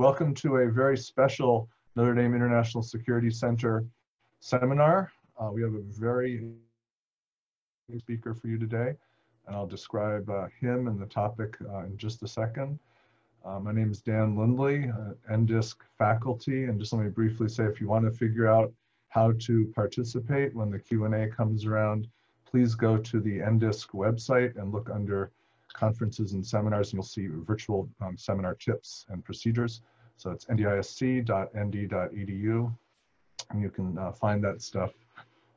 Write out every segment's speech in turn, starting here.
welcome to a very special Notre Dame International Security Center seminar. Uh, we have a very speaker for you today, and I'll describe uh, him and the topic uh, in just a second. Uh, my name is Dan Lindley, uh, NDISC faculty, and just let me briefly say if you want to figure out how to participate when the Q&A comes around, please go to the NDISC website and look under conferences and seminars, and you'll see virtual um, seminar tips and procedures. So it's ndisc.nd.edu, and you can uh, find that stuff,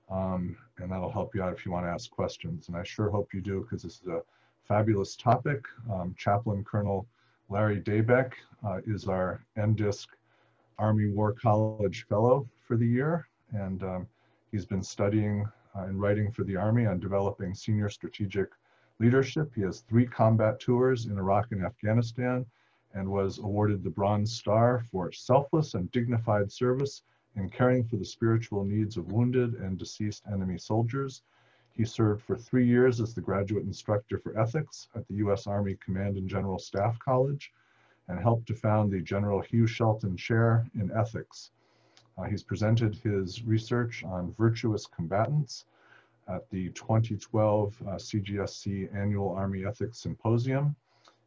um, and that'll help you out if you want to ask questions. And I sure hope you do, because this is a fabulous topic. Um, Chaplain Colonel Larry Dabeck uh, is our NDISC Army War College Fellow for the year, and um, he's been studying uh, and writing for the Army on developing senior strategic leadership. He has three combat tours in Iraq and Afghanistan and was awarded the Bronze Star for selfless and dignified service in caring for the spiritual needs of wounded and deceased enemy soldiers. He served for three years as the graduate instructor for ethics at the U.S. Army Command and General Staff College and helped to found the General Hugh Shelton Chair in Ethics. Uh, he's presented his research on virtuous combatants at the 2012 uh, CGSC Annual Army Ethics Symposium,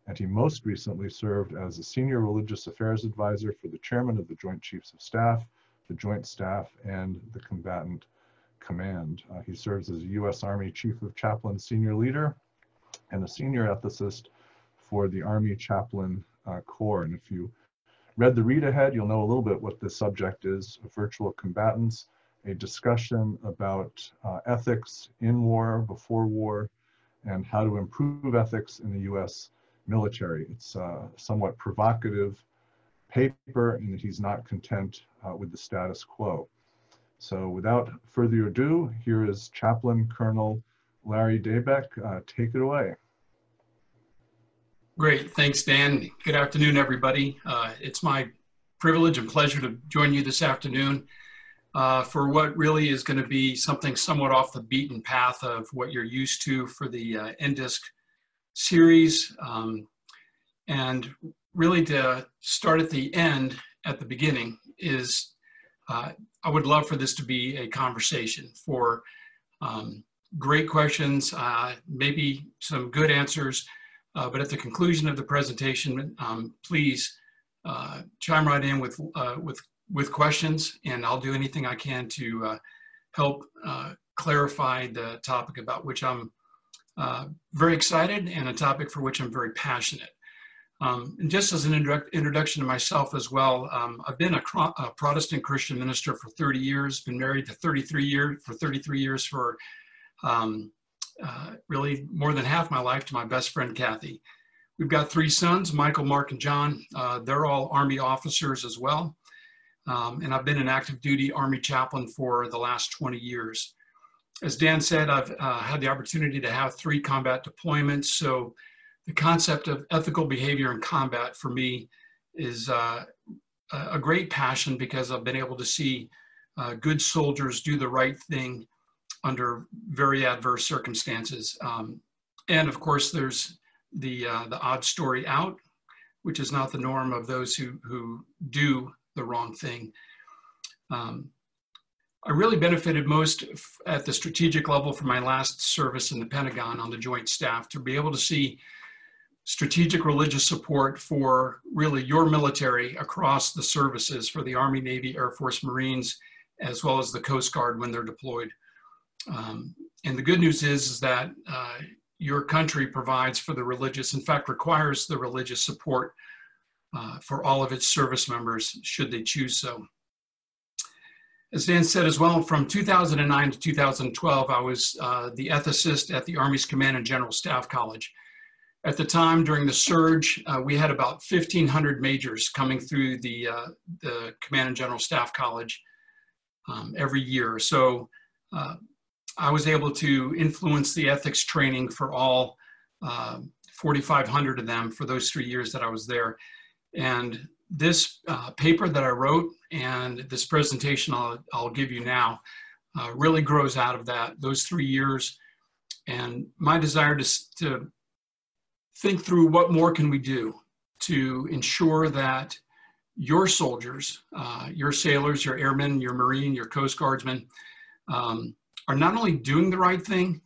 and he most recently served as a Senior Religious Affairs Advisor for the Chairman of the Joint Chiefs of Staff, the Joint Staff, and the Combatant Command. Uh, he serves as a U.S. Army Chief of Chaplain Senior Leader and a Senior Ethicist for the Army Chaplain uh, Corps. And if you read the read ahead, you'll know a little bit what the subject is, virtuous combatants a discussion about uh, ethics in war, before war, and how to improve ethics in the US military. It's a somewhat provocative paper and he's not content uh, with the status quo. So without further ado, here is Chaplain Colonel Larry Dabeck. Uh, take it away. Great, thanks Dan. Good afternoon, everybody. Uh, it's my privilege and pleasure to join you this afternoon uh, for what really is going to be something somewhat off the beaten path of what you're used to for the uh, NDISC series. Um, and really to start at the end, at the beginning, is uh, I would love for this to be a conversation for um, great questions, uh, maybe some good answers, uh, but at the conclusion of the presentation, um, please uh, chime right in with, uh, with with questions, and I'll do anything I can to uh, help uh, clarify the topic about which I'm uh, very excited and a topic for which I'm very passionate. Um, and just as an introduction to myself as well, um, I've been a, a, Protestant Christian minister for 30 years, been married to 33 years, for 33 years for um, uh, really more than half my life to my best friend, Kathy. We've got three sons, Michael, Mark, and John. Uh, they're all Army officers as well. Um, and I've been an active duty Army chaplain for the last 20 years. As Dan said, I've uh, had the opportunity to have three combat deployments. So the concept of ethical behavior in combat for me is uh, a great passion because I've been able to see uh, good soldiers do the right thing under very adverse circumstances. Um, and of course, there's the, uh, the odd story out, which is not the norm of those who, who do the wrong thing. Um, I really benefited most at the strategic level from my last service in the Pentagon on the Joint Staff to be able to see strategic religious support for really your military across the services for the Army, Navy, Air Force, Marines, as well as the Coast Guard when they're deployed. Um, and the good news is, is that uh, your country provides for the religious, in fact, requires the religious support uh, for all of its service members, should they choose so. As Dan said as well, from 2009 to 2012, I was uh, the ethicist at the Army's Command and General Staff College. At the time, during the surge, uh, we had about 1,500 majors coming through the, uh, the Command and General Staff College um, every year. So uh, I was able to influence the ethics training for all uh, 4,500 of them for those three years that I was there. And this uh, paper that I wrote and this presentation I'll, I'll give you now uh, really grows out of that, those three years. And my desire to, to think through what more can we do to ensure that your soldiers, uh, your sailors, your airmen, your Marine, your Coast Guardsmen, um, are not only doing the right thing,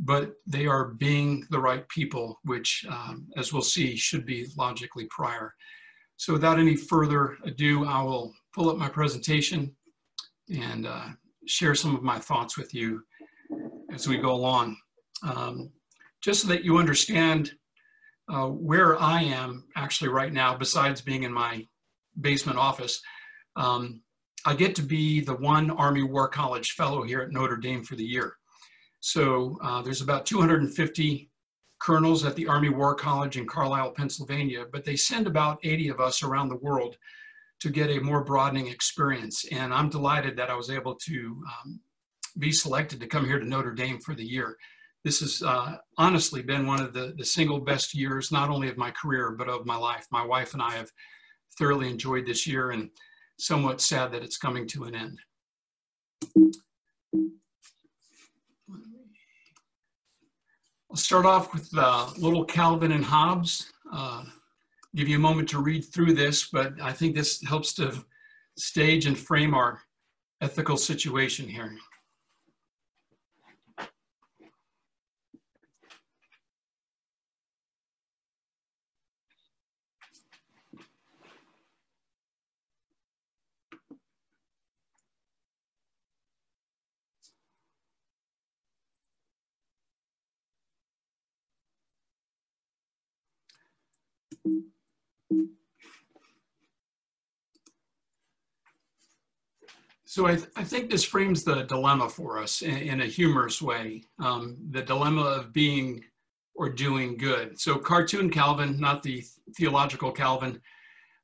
but they are being the right people, which, um, as we'll see, should be logically prior. So without any further ado, I will pull up my presentation and uh, share some of my thoughts with you as we go along. Um, just so that you understand uh, where I am actually right now, besides being in my basement office, um, I get to be the one Army War College fellow here at Notre Dame for the year. So uh, there's about 250 colonels at the Army War College in Carlisle, Pennsylvania, but they send about 80 of us around the world to get a more broadening experience. And I'm delighted that I was able to um, be selected to come here to Notre Dame for the year. This has uh, honestly been one of the, the single best years, not only of my career, but of my life. My wife and I have thoroughly enjoyed this year and somewhat sad that it's coming to an end. Start off with uh, little Calvin and Hobbes. Uh, give you a moment to read through this, but I think this helps to stage and frame our ethical situation here. So I, th I, think this frames the dilemma for us in, in a humorous way, um, the dilemma of being or doing good. So cartoon Calvin, not the theological Calvin,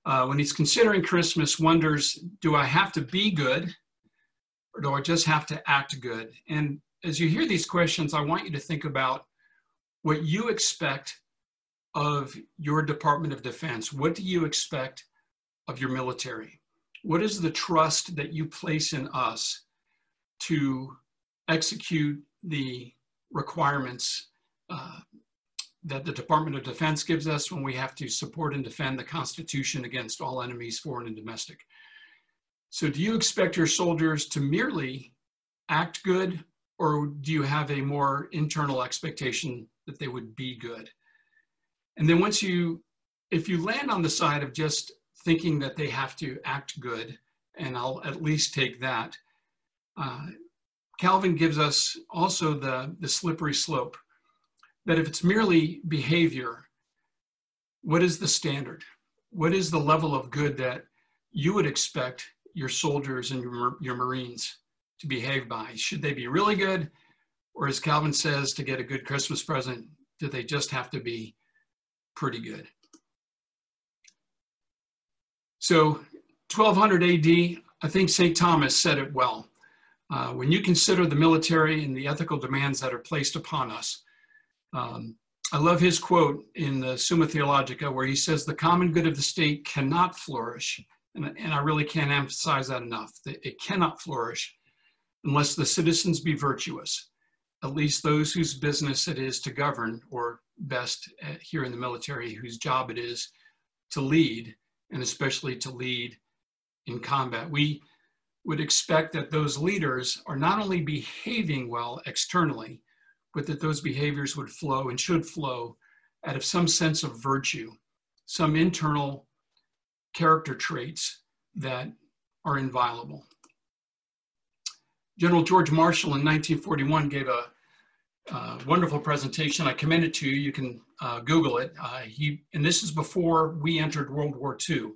uh, when he's considering Christmas, wonders, do I have to be good or do I just have to act good? And as you hear these questions, I want you to think about what you expect of your Department of Defense? What do you expect of your military? What is the trust that you place in us to execute the requirements uh, that the Department of Defense gives us when we have to support and defend the Constitution against all enemies, foreign and domestic? So, do you expect your soldiers to merely act good, or do you have a more internal expectation that they would be good? And then once you, if you land on the side of just thinking that they have to act good, and I'll at least take that, uh, Calvin gives us also the, the slippery slope that if it's merely behavior, what is the standard? What is the level of good that you would expect your soldiers and your, your Marines to behave by? Should they be really good? Or as Calvin says, to get a good Christmas present, do they just have to be pretty good. So 1200 AD, I think St. Thomas said it well. Uh, when you consider the military and the ethical demands that are placed upon us, um, I love his quote in the Summa Theologica where he says, the common good of the state cannot flourish. And, and I really can't emphasize that enough. That it cannot flourish unless the citizens be virtuous, at least those whose business it is to govern or best here in the military whose job it is to lead and especially to lead in combat. We would expect that those leaders are not only behaving well externally, but that those behaviors would flow and should flow out of some sense of virtue, some internal character traits that are inviolable. General George Marshall in 1941 gave a uh, wonderful presentation. I commend it to you. You can uh, Google it. Uh, he and this is before we entered World War II,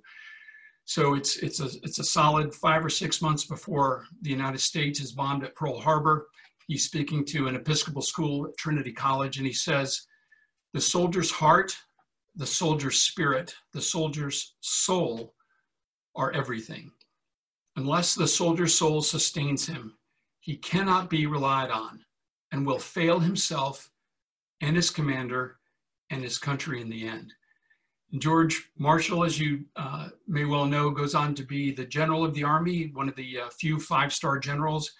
so it's it's a it's a solid five or six months before the United States is bombed at Pearl Harbor. He's speaking to an Episcopal school at Trinity College, and he says, "The soldier's heart, the soldier's spirit, the soldier's soul are everything. Unless the soldier's soul sustains him, he cannot be relied on." And will fail himself and his commander and his country in the end. George Marshall, as you uh, may well know, goes on to be the general of the Army, one of the uh, few five star generals,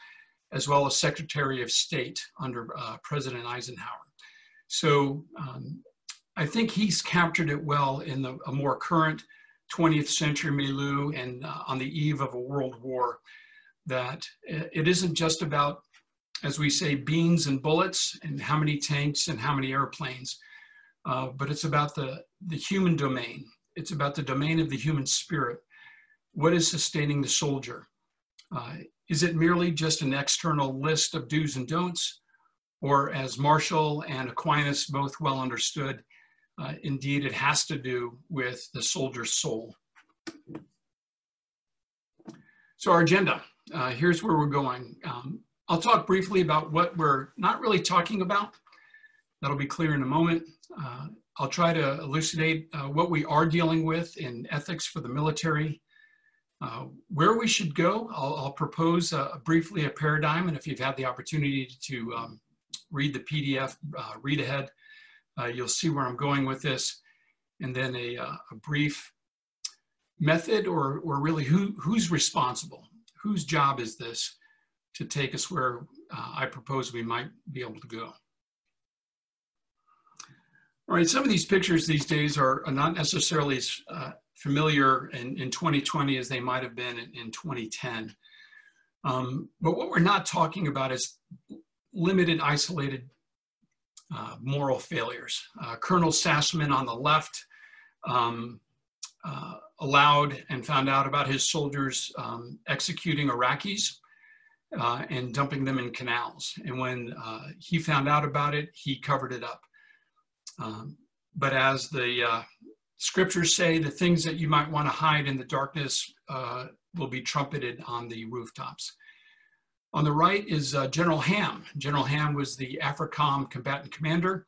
as well as Secretary of State under uh, President Eisenhower. So um, I think he's captured it well in the, a more current 20th century milieu and uh, on the eve of a world war, that it isn't just about, as we say, beans and bullets and how many tanks and how many airplanes, uh, but it's about the, the human domain. It's about the domain of the human spirit. What is sustaining the soldier? Uh, is it merely just an external list of do's and don'ts? Or as Marshall and Aquinas both well understood, uh, indeed it has to do with the soldier's soul. So our agenda, uh, here's where we're going. Um, I'll talk briefly about what we're not really talking about. That'll be clear in a moment. Uh, I'll try to elucidate uh, what we are dealing with in ethics for the military uh, where we should go, I'll, I'll propose briefly a paradigm, and if you've had the opportunity to um, read the PDF, uh, read ahead, uh, you'll see where I'm going with this, and then a, uh, a brief method, or, or really who, who's responsible, whose job is this to take us where I propose we might be able to go. All right, some of these pictures these days are, not necessarily as uh, familiar in, in 2020 as they might have been in, in 2010. Um, but what we're not talking about is limited, isolated uh, moral failures. Uh, Colonel Sassaman on the left um, uh, allowed and found out about his soldiers um, executing Iraqis uh, and dumping them in canals. And when uh, he found out about it, he covered it up. Um, but as the uh, scriptures say the things that you might want to hide in the darkness uh, will be trumpeted on the rooftops. On the right is uh, General Ham. General Ham was the AFRICOM combatant commander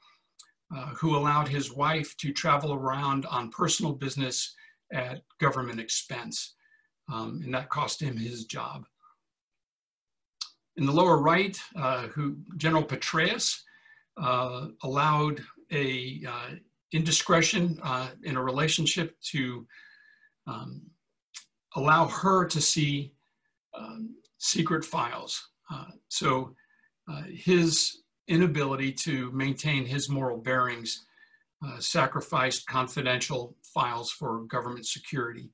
uh, who allowed his wife to travel around on personal business at government expense. Um, and that cost him his job. In the lower right, uh, who General Petraeus uh, allowed a uh, indiscretion in a relationship to um, allow her to see um, secret files. So his inability to maintain his moral bearings uh, sacrificed confidential files for government security.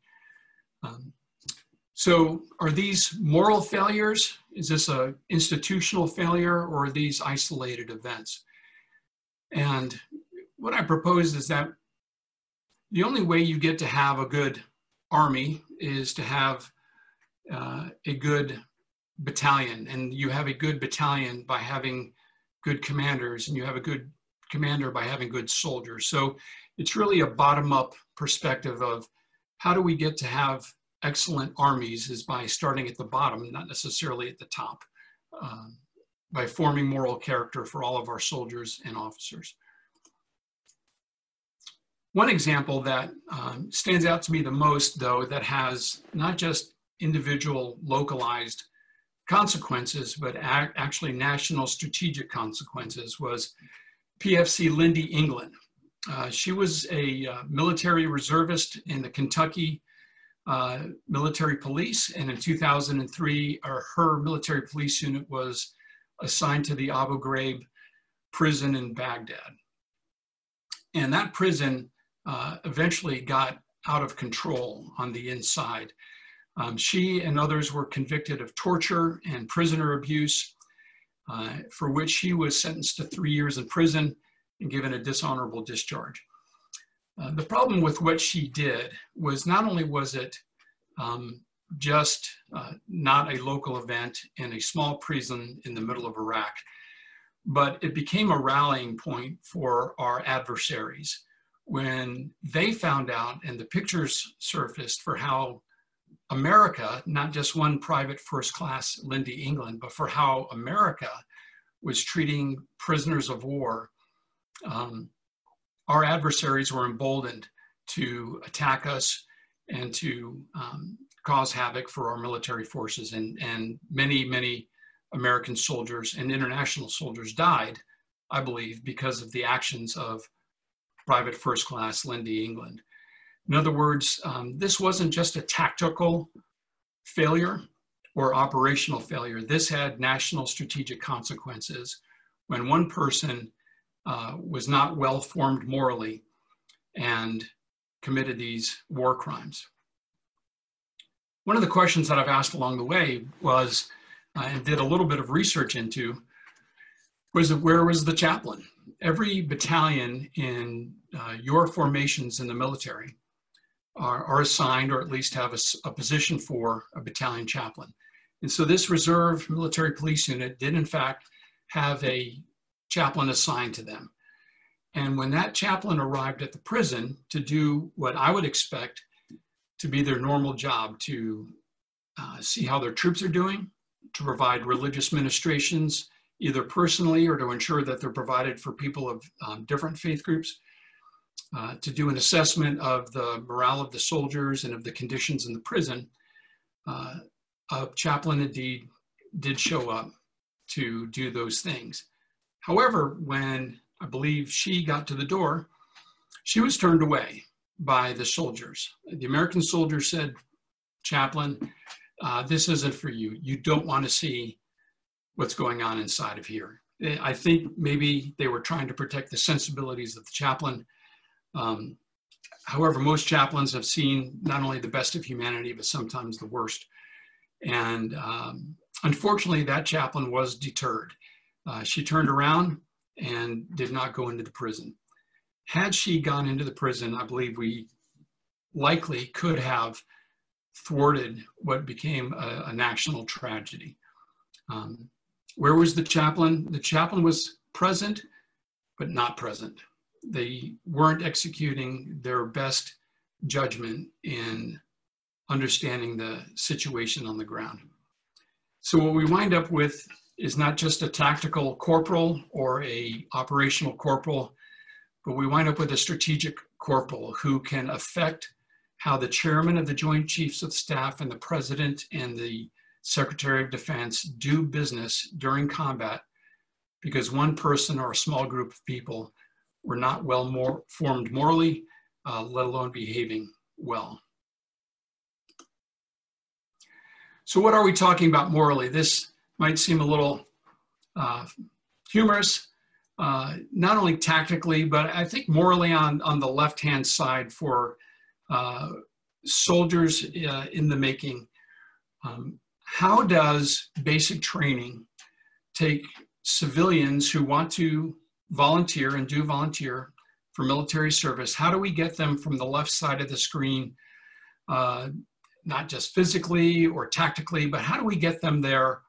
Um, so are these moral failures? Is this a institutional failure or are these isolated events? And what I propose is that the only way you get to have a good army is to have uh, a good battalion. And you have a good battalion by having good commanders, and you have a good commander by having good soldiers. So it's really a bottom up perspective of how do we get to have excellent armies is by starting at the bottom, not necessarily at the top, um, by forming moral character for all of our soldiers and officers. One example that um, stands out to me the most, though, that has not just individual localized consequences, but actually national strategic consequences was PFC Lynndie England. Uh, she was a uh, military reservist in the Kentucky uh, military police, and in 2003, her military police unit was assigned to the Abu Ghraib prison in Baghdad. And that prison uh, eventually got out of control on the inside. Um, she and others were convicted of torture and prisoner abuse, uh, for which she was sentenced to three years in prison and given a dishonorable discharge. Uh, the problem with what she did was not only was it um, just uh, not a local event in a small prison in the middle of Iraq, but it became a rallying point for our adversaries. When they found out and the pictures surfaced for how America, not just one private first class Lynndie England, but for how America was treating prisoners of war, um, our adversaries were emboldened to attack us and to um, cause havoc for our military forces. And, and many, many American soldiers and international soldiers died, I believe, because of the actions of private first class Lynndie England. In other words, um, this wasn't just a tactical failure or operational failure. This had national strategic consequences when one person uh, was not well formed morally and committed these war crimes. One of the questions that I've asked along the way was, uh, and did a little bit of research into, was where was the chaplain? Every battalion in uh, your formations in the military are, are, assigned or at least have a, a position for a battalion chaplain. And so this reserve military police unit did in fact have a chaplain assigned to them. And when that chaplain arrived at the prison to do what I would expect to be their normal job to uh, see how their troops are doing, to provide religious ministrations, either personally or to ensure that they're provided for people of um, different faith groups, uh, to do an assessment of the morale of the soldiers and of the conditions in the prison. Uh, a chaplain indeed did show up to do those things. However, when I believe she got to the door, she was turned away by the soldiers. The American soldiers said, Chaplain, uh, this isn't for you. You don't want to see what's going on inside of here. I think maybe they were trying to protect the sensibilities of the chaplain. Um, however, most chaplains have seen not only the best of humanity, but sometimes the worst. And um, unfortunately, that chaplain was deterred. Uh, she turned around and did not go into the prison. Had she gone into the prison, I believe we likely could have thwarted what became a, a national tragedy. Um, where was the chaplain? The chaplain was present, but not present. They weren't executing their best judgment in understanding the situation on the ground. So what we wind up with is not just a tactical corporal or a operational corporal, but we wind up with a strategic corporal who can affect how the chairman of the Joint Chiefs of Staff and the president and the Secretary of Defense do business during combat because one person or a small group of people were not well more formed morally, uh, let alone behaving well. So what are we talking about morally? This might seem a little uh, humorous, uh, not only tactically, but I think morally on, on the left-hand side for uh, soldiers uh, in the making. Um, how does basic training take civilians who want to volunteer and do volunteer for military service, how do we get them from the left side of the screen, uh, not just physically or tactically, but how do we get them there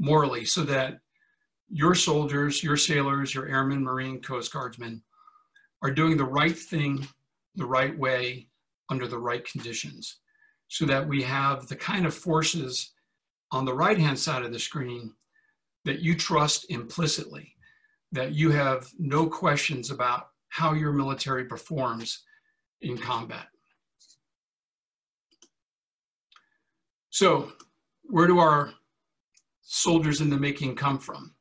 morally so that your soldiers, your sailors, your airmen, Marine, Coast Guardsmen are doing the right thing the right way under the right conditions so that we have the kind of forces on the right hand side of the screen that you trust implicitly, that you have no questions about how your military performs in combat. So, where do our soldiers in the making come from.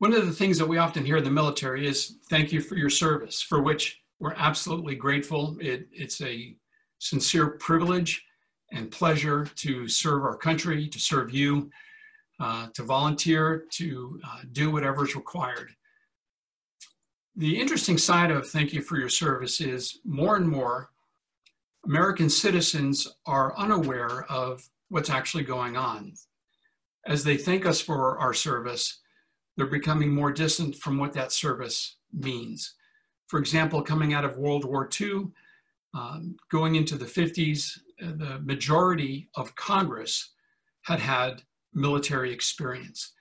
One of the things that we often hear in the military is thank you for your service, for which we're absolutely grateful. It, it's a sincere privilege and pleasure to serve our country, to serve you, uh, to volunteer, to uh, do whatever is required. The interesting side of thank you for your service is more and more American citizens are unaware of what's actually going on as they thank us for our service, they're becoming more distant from what that service means. For example, coming out of World War II, um, going into the 50s, uh, the majority of Congress had had military experience.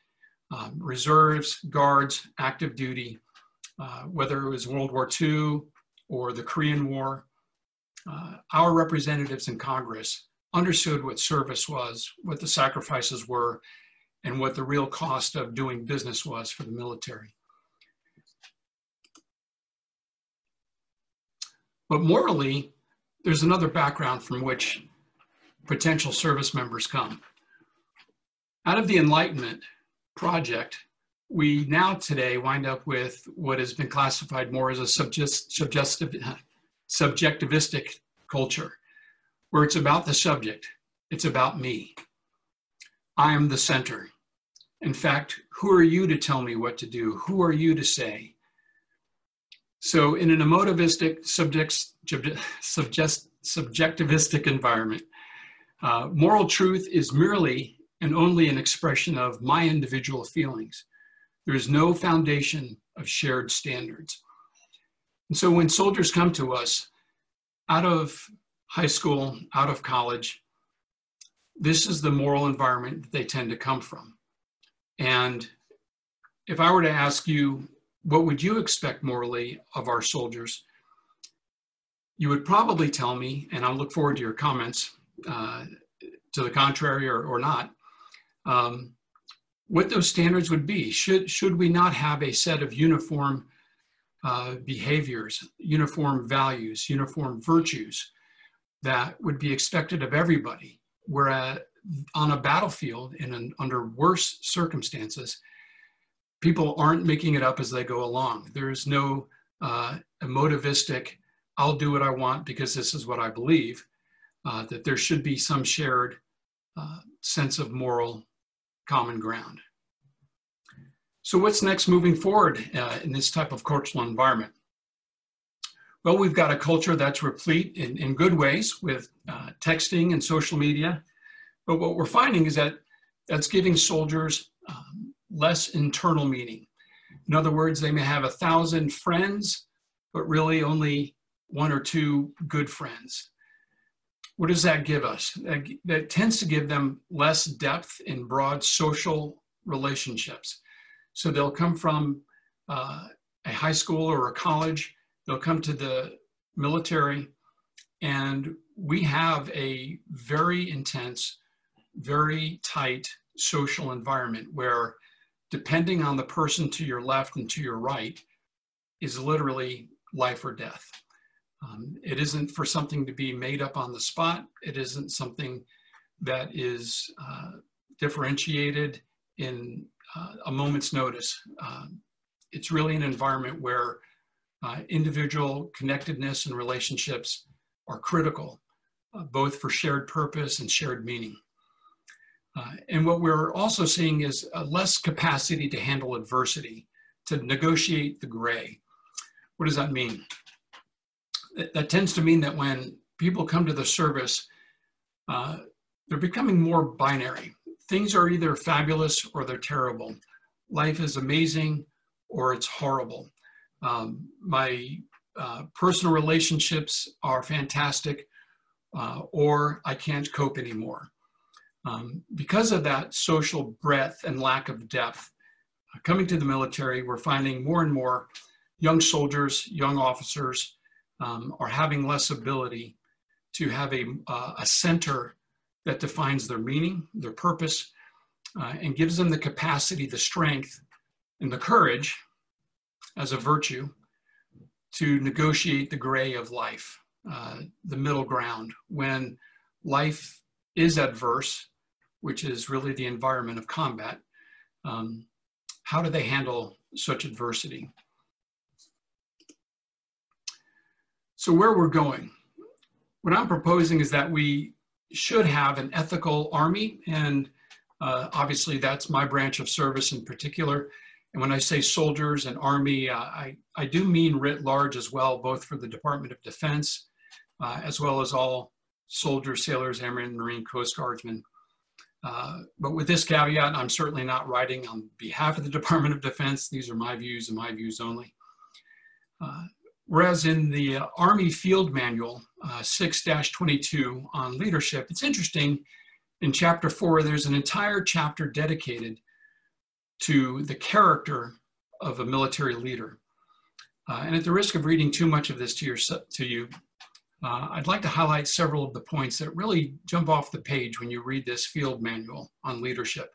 Um, reserves, guards, active duty, uh, whether it was World War II or the Korean War, uh, our representatives in Congress understood what service was, what the sacrifices were, and what the real cost of doing business was for the military. But morally, there's another background from which potential service members come. Out of the Enlightenment project, we now today wind up with what has been classified more as a subject, subjectivistic culture where it's about the subject, it's about me. I am the center. In fact, who are you to tell me what to do? Who are you to say? So in an emotivistic, subject, suggest, subjectivistic environment, uh, moral truth is merely and only an expression of my individual feelings. There is no foundation of shared standards. And so when soldiers come to us out of high school, out of college, this is the moral environment that they tend to come from. And if I were to ask you, what would you expect morally of our soldiers? You would probably tell me, and I'll look forward to your comments uh, to the contrary or, or not, um, what those standards would be. Should, should we not have a set of uniform uh, behaviors, uniform values, uniform virtues that would be expected of everybody? Whereas on a battlefield and an, under worse circumstances, people aren't making it up as they go along. There's no uh, emotivistic, I'll do what I want because this is what I believe, uh, that there should be some shared uh, sense of moral common ground. So what's next moving forward uh, in this type of cultural environment? Well, we've got a culture that's replete in, in good ways with uh, texting and social media. But what we're finding is that that's giving soldiers um, less internal meaning. In other words, they may have a thousand friends, but really only one or two good friends. What does that give us? That, that tends to give them less depth in broad social relationships. So they'll come from uh, a high school or a college, they'll come to the military, and we have a very intense, very tight social environment where depending on the person to your left and to your right is literally life or death. Um, it isn't for something to be made up on the spot. It isn't something that is uh, differentiated in uh, a moment's notice. Um, it's really an environment where uh, individual connectedness and relationships are critical, uh, both for shared purpose and shared meaning. Uh, and what we're also seeing is a less capacity to handle adversity, to negotiate the gray. What does that mean? That, that tends to mean that when people come to the service, uh, they're becoming more binary. Things are either fabulous or they're terrible. Life is amazing or it's horrible. Um, my uh, personal relationships are fantastic uh, or I can't cope anymore. Um, because of that social breadth and lack of depth, uh, coming to the military, we're finding more and more young soldiers, young officers um, are having less ability to have a, uh, a center that defines their meaning, their purpose, uh, and gives them the capacity, the strength, and the courage as a virtue to negotiate the gray of life, uh, the middle ground, when life is adverse which is really the environment of combat. Um, how do they handle such adversity? So where we're going, what I'm proposing is that we should have an ethical army, and uh, obviously that's my branch of service in particular. And when I say soldiers and army, uh, I, I do mean writ large as well, both for the Department of Defense, uh, as well as all soldiers, sailors, airmen, Marine, Coast Guardsmen. Uh, but with this caveat, I'm certainly not writing on behalf of the Department of Defense. These are my views and my views only. Uh, whereas in the uh, Army Field Manual 6-22 uh, on leadership, it's interesting, in chapter four, there's an entire chapter dedicated to the character of a military leader. Uh, and at the risk of reading too much of this to, your, to you, uh, I'd like to highlight several of the points that really jump off the page when you read this field manual on leadership.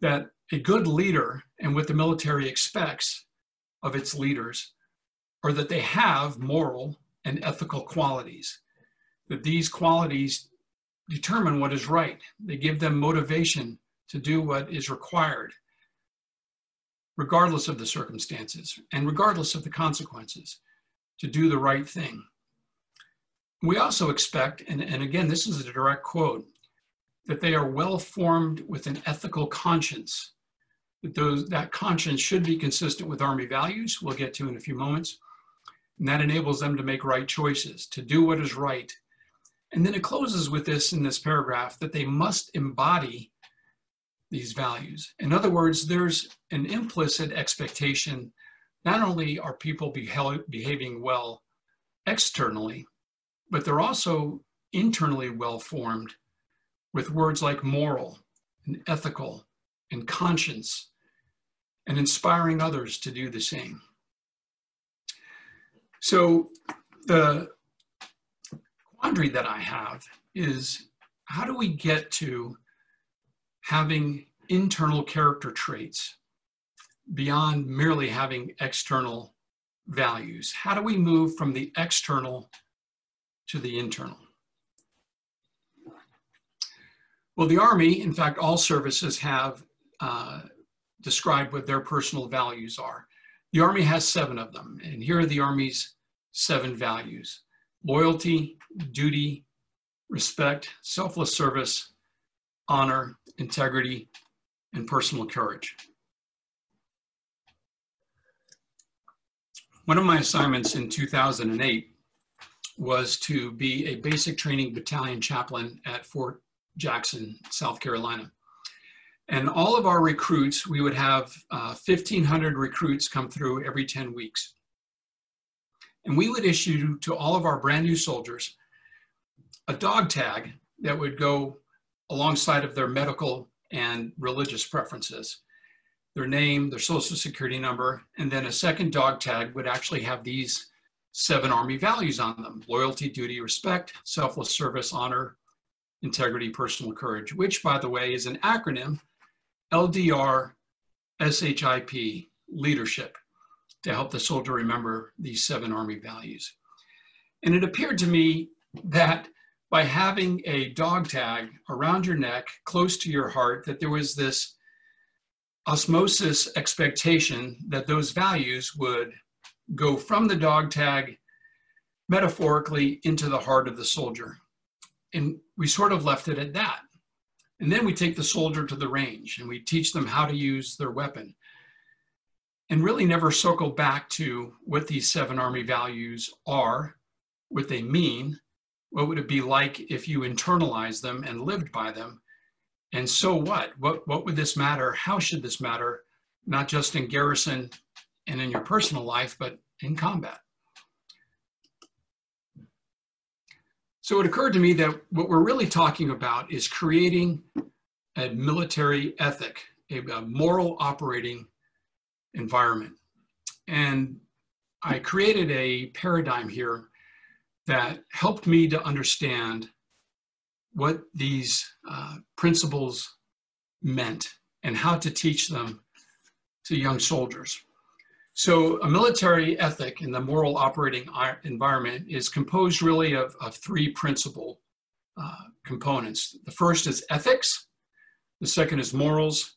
That a good leader and what the military expects of its leaders are that they have moral and ethical qualities, that these qualities determine what is right. They give them motivation to do what is required, regardless of the circumstances and regardless of the consequences, to do the right thing. We also expect, and, and again, this is a direct quote, that they are well formed with an ethical conscience. That those that conscience should be consistent with Army values. We'll get to in a few moments, And that enables them to make right choices, to do what is right. And then it closes with this in this paragraph that they must embody these values. In other words, there's an implicit expectation not only are people behaving well externally, but they're also internally well formed with words like moral and ethical and conscience and inspiring others to do the same. So the quandary that I have is how do we get to having internal character traits beyond merely having external values? How do we move from the external to the internal? Well, the Army, in fact, all services have uh, described what their personal values are. The Army has seven of them, and here are the Army's seven values loyalty, duty, respect, selfless service, honor, integrity, and personal courage. One of my assignments in 2008 was to be a basic training battalion chaplain at Fort Jackson, South Carolina. And all of our recruits, we would have uh, 1,500 recruits come through every 10 weeks. And we would issue to all of our brand new soldiers a dog tag that would go alongside of their medical and religious preferences, their name, their social security number, and then a second dog tag would actually have these seven Army values on them loyalty, duty, respect, selfless service, honor, integrity, personal courage, which, by the way, is an acronym LDR SHIP, leadership, to help the soldier remember these seven Army values. And it appeared to me that by having a dog tag around your neck, close to your heart, that there was this osmosis expectation that those values would go from the dog tag metaphorically into the heart of the soldier. And we sort of left it at that. And then we take the soldier to the range and we teach them how to use their weapon. And really never circle back to what these seven Army values are, what they mean, what would it be like if you internalized them and lived by them? And so what? What, what would this matter? How should this matter? Not just in garrison and in your personal life, but in combat. So it occurred to me that what we're really talking about is creating a military ethic, a, a moral operating environment. And I created a paradigm here that helped me to understand what these uh, principles meant and how to teach them to young soldiers. So a military ethic in the moral operating environment is composed really of, of three principal uh, components. The first is ethics, the second is morals,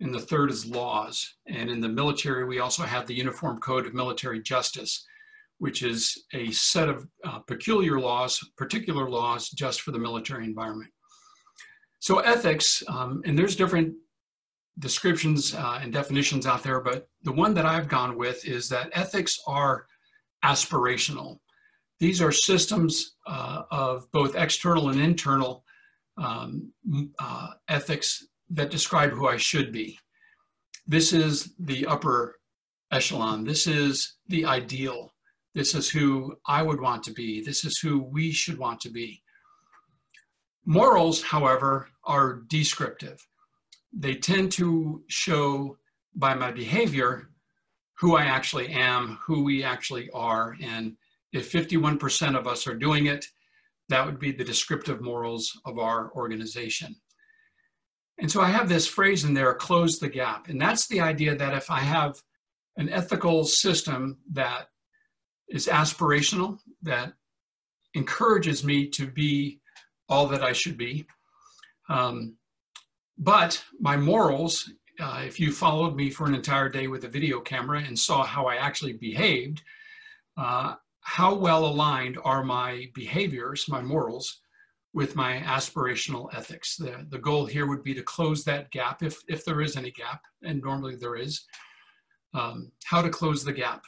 and the third is laws. And in the military, we also have the Uniform Code of Military Justice, which is a set of uh, peculiar laws, particular laws just for the military environment. So ethics, um, and there's different descriptions uh, and definitions out there, but the one that I've gone with is that ethics are aspirational. These are systems uh, of both external and internal um, uh, ethics that describe who I should be. This is the upper echelon. This is the ideal. This is who I would want to be. This is who we should want to be. Morals, however, are descriptive they tend to show by my behavior who I actually am, who we actually are. And if 51% of us are doing it, that would be the descriptive morals of our organization. And so I have this phrase in there, close the gap. And that's the idea that if I have an ethical system that is aspirational, that encourages me to be all that I should be, um, but my morals, uh, if you followed me for an entire day with a video camera and saw how I actually behaved, uh, how well aligned are my behaviors, my morals, with my aspirational ethics? The, the goal here would be to close that gap, if, if there is any gap, and normally there is. Um, how to close the gap.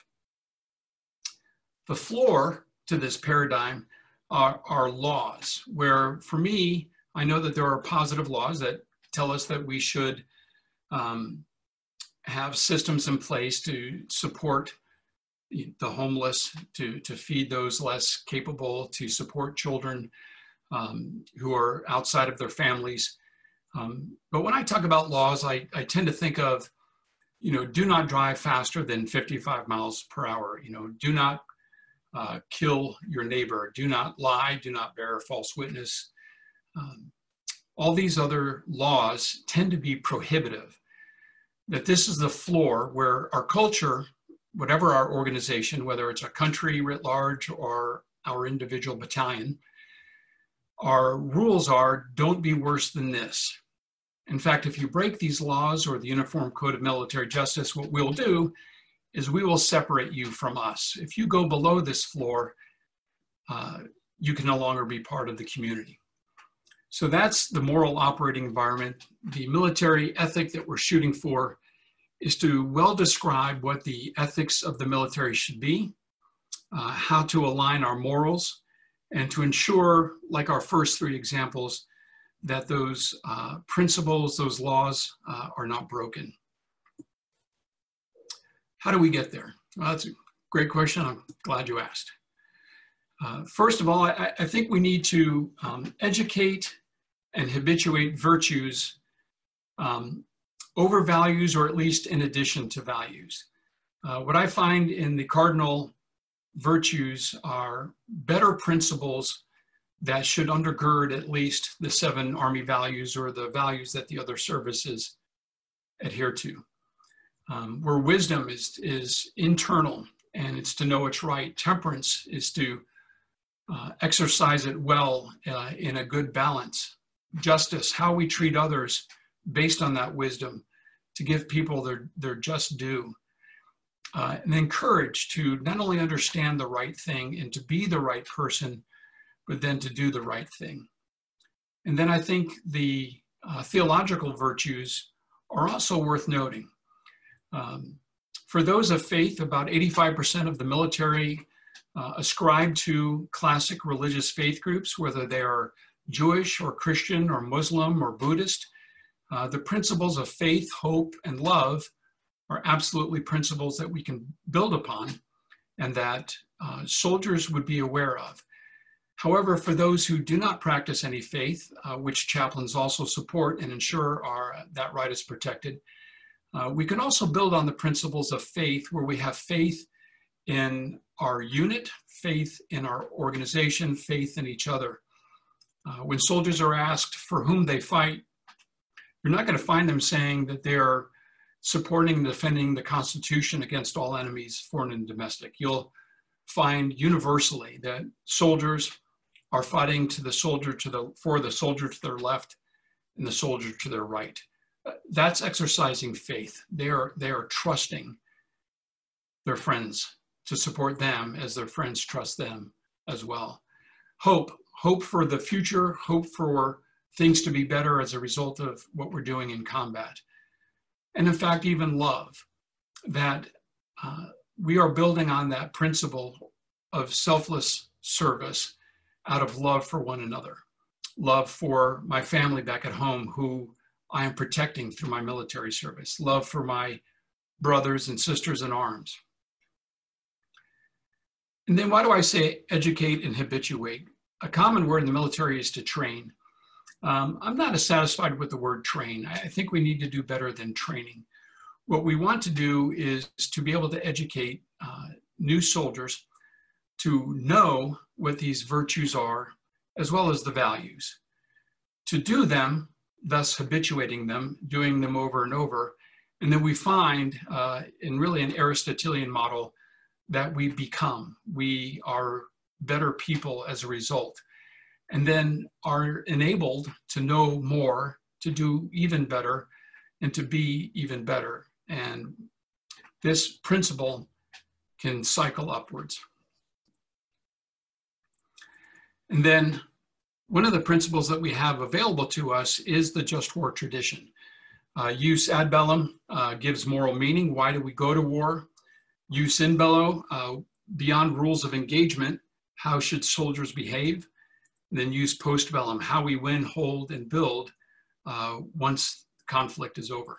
The floor to this paradigm are, are laws, where for me, I know that there are positive laws that tell us that we should um, have systems in place to support the homeless, to, to feed those less capable, to support children um, who are outside of their families. Um, but when I talk about laws, I, I tend to think of, you know, do not drive faster than 55 miles per hour. You know, do not uh, kill your neighbor. Do not lie. Do not bear false witness. Um, all these other laws tend to be prohibitive. That this is the floor where our culture, whatever our organization, whether it's a country writ large or our individual battalion, our rules are don't be worse than this. In fact, if you break these laws or the Uniform Code of Military Justice, what we'll do is we will separate you from us. If you go below this floor, uh, you can no longer be part of the community. So that's the moral operating environment. The military ethic that we're shooting for is to well describe what the ethics of the military should be, uh, how to align our morals, and to ensure, like our first three examples, that those uh, principles, those laws uh, are not broken. How do we get there? Well, that's a great question. I'm glad you asked. Uh, first of all, I, I, think we need to um, educate and habituate virtues um, over values or at least in addition to values. Uh, what I find in the cardinal virtues are better principles that should undergird at least the seven Army values or the values that the other services adhere to. Um, where wisdom is, is internal and it's to know what's right, temperance is to uh, exercise it well uh, in a good balance justice, how we treat others based on that wisdom to give people their, their just due. Uh, and then courage to not only understand the right thing and to be the right person, but then to do the right thing. And then I think the uh, theological virtues are also worth noting. Um, for those of faith, about 85% of the military uh, ascribe to classic religious faith groups, whether they are Jewish or Christian or Muslim or Buddhist, uh, the principles of faith, hope, and love are absolutely principles that we can build upon and that uh, soldiers would be aware of. However, for those who do not practice any faith, uh, which chaplains also support and ensure our, that right is protected, uh, we can also build on the principles of faith where we have faith in our unit, faith in our organization, faith in each other. Uh, when soldiers are asked for whom they fight, you're not going to find them saying that they're supporting and defending the Constitution against all enemies, foreign and domestic. You'll find universally that soldiers are fighting to the soldier to the for the soldier to their left and the soldier to their right. That's exercising faith. They are they are trusting their friends to support them as their friends trust them as well. Hope hope for the future, hope for things to be better as a result of what we're doing in combat. And in fact, even love, that uh, we are building on that principle of selfless service out of love for one another, love for my family back at home who I am protecting through my military service, love for my brothers and sisters in arms. And then why do I say educate and habituate? a common word in the military is to train. Um, I'm not as satisfied with the word train. I think we need to do better than training. What we want to do is to be able to educate uh, new soldiers to know what these virtues are, as well as the values. To do them, thus habituating them, doing them over and over. And then we find, uh, in really an Aristotelian model, that we become. We are better people as a result, and then are enabled to know more, to do even better, and to be even better. And this principle can cycle upwards. And then one of the principles that we have available to us is the just war tradition. Uh, jus ad bellum uh, gives moral meaning. Why do we go to war? Jus in bello uh, beyond rules of engagement, how should soldiers behave? And then jus postbellum, how we win, hold, and build uh, once conflict is over.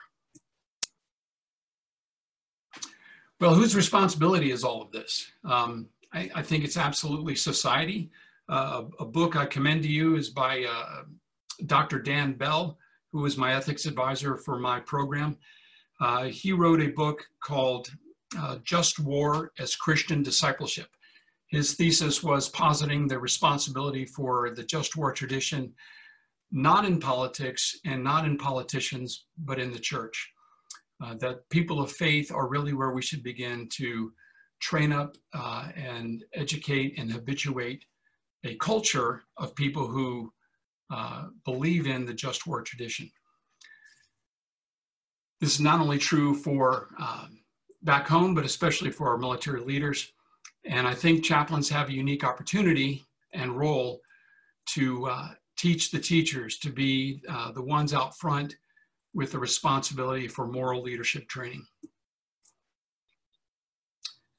Well, whose responsibility is all of this? Um, I, I, think it's absolutely society. Uh, a book I commend to you is by uh, Dr. Dan Bell, who was my ethics advisor for my program. Uh, he wrote a book called uh, Just War as Christian Discipleship. His thesis was positing the responsibility for the just war tradition, not in politics and not in politicians, but in the church. Uh, that people of faith are really where we should begin to train up uh, and educate and habituate a culture of people who uh, believe in the just war tradition. This is not only true for um, back home, but especially for our military leaders. And I think chaplains have a unique opportunity and role to uh, teach the teachers to be uh, the ones out front with the responsibility for moral leadership training.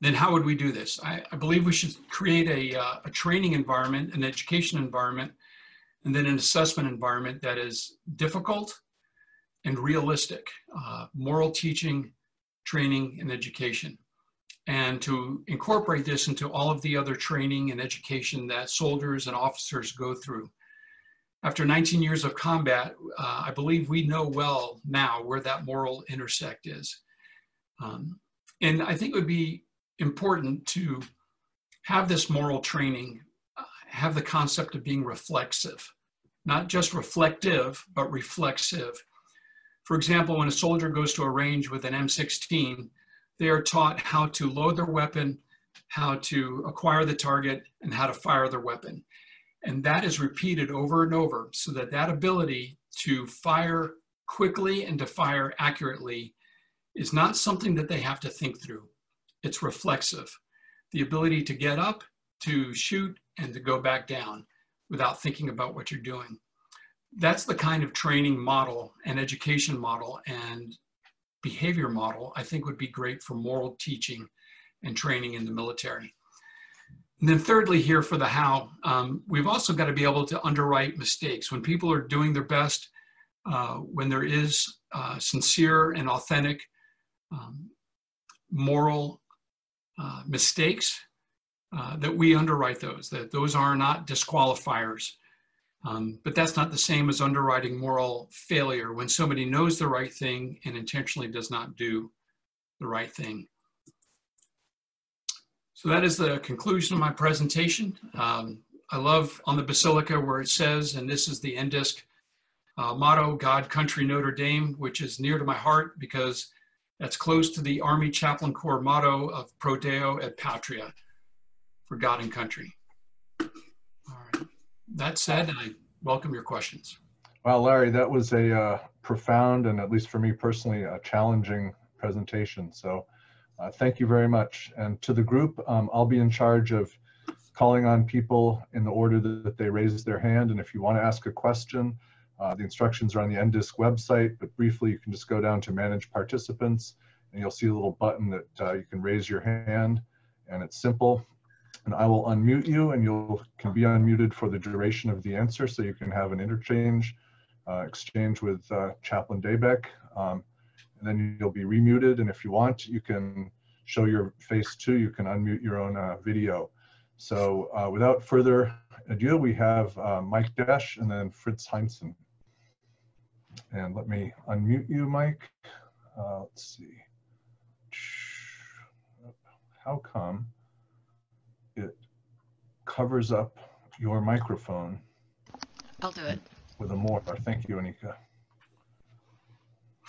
Then how would we do this? I, I believe we should create a, uh, a training environment, an education environment, and then an assessment environment that is difficult and realistic, uh, moral teaching, training, and education. And to incorporate this into all of the other training and education that soldiers and officers go through. After 19 years of combat, uh, I believe we know well now where that moral intersect is. Um, and I think it would be important to have this moral training, uh, have the concept of being reflexive, not just reflective, but reflexive. For example, when a soldier goes to a range with an M16, they are taught how to load their weapon, how to acquire the target, and how to fire their weapon. And that is repeated over and over so that that ability to fire quickly and to fire accurately is not something that they have to think through. It's reflexive. The ability to get up, to shoot, and to go back down without thinking about what you're doing that's the kind of training model and education model and behavior model I think would be great for moral teaching and training in the military. And then thirdly here for the how, um, we've also got to be able to underwrite mistakes. When people are doing their best, uh, when there is uh, sincere and authentic um, moral uh, mistakes, uh, that we underwrite those, that those are not disqualifiers. Um, but that's not the same as underwriting moral failure when somebody knows the right thing and intentionally does not do the right thing. So that is the conclusion of my presentation. Um, I love on the Basilica where it says, and this is the NDISC uh, motto, God, Country, Notre Dame, which is near to my heart because that's close to the Army Chaplain Corps motto of Pro Deo et Patria, for God and country that said, I welcome your questions. Well, Larry, that was a uh, profound and at least for me personally, a challenging presentation. So uh, thank you very much. And to the group, um, I'll be in charge of calling on people in the order that they raise their hand. And if you want to ask a question, uh, the instructions are on the NDISC website, but briefly you can just go down to manage participants and you'll see a little button that uh, you can raise your hand and it's simple and I will unmute you and you can be unmuted for the duration of the answer so you can have an interchange, uh, exchange with uh, Chaplain Dabeck. Um, and then you'll be remuted and if you want, you can show your face too. You can unmute your own uh, video. So uh, without further ado, we have Mike Desch and then Fritz Heinzen. And let me unmute you, Mike. Uh, let's see. How come? it covers up your microphone. I'll do it. With a more. Thank you, Anika.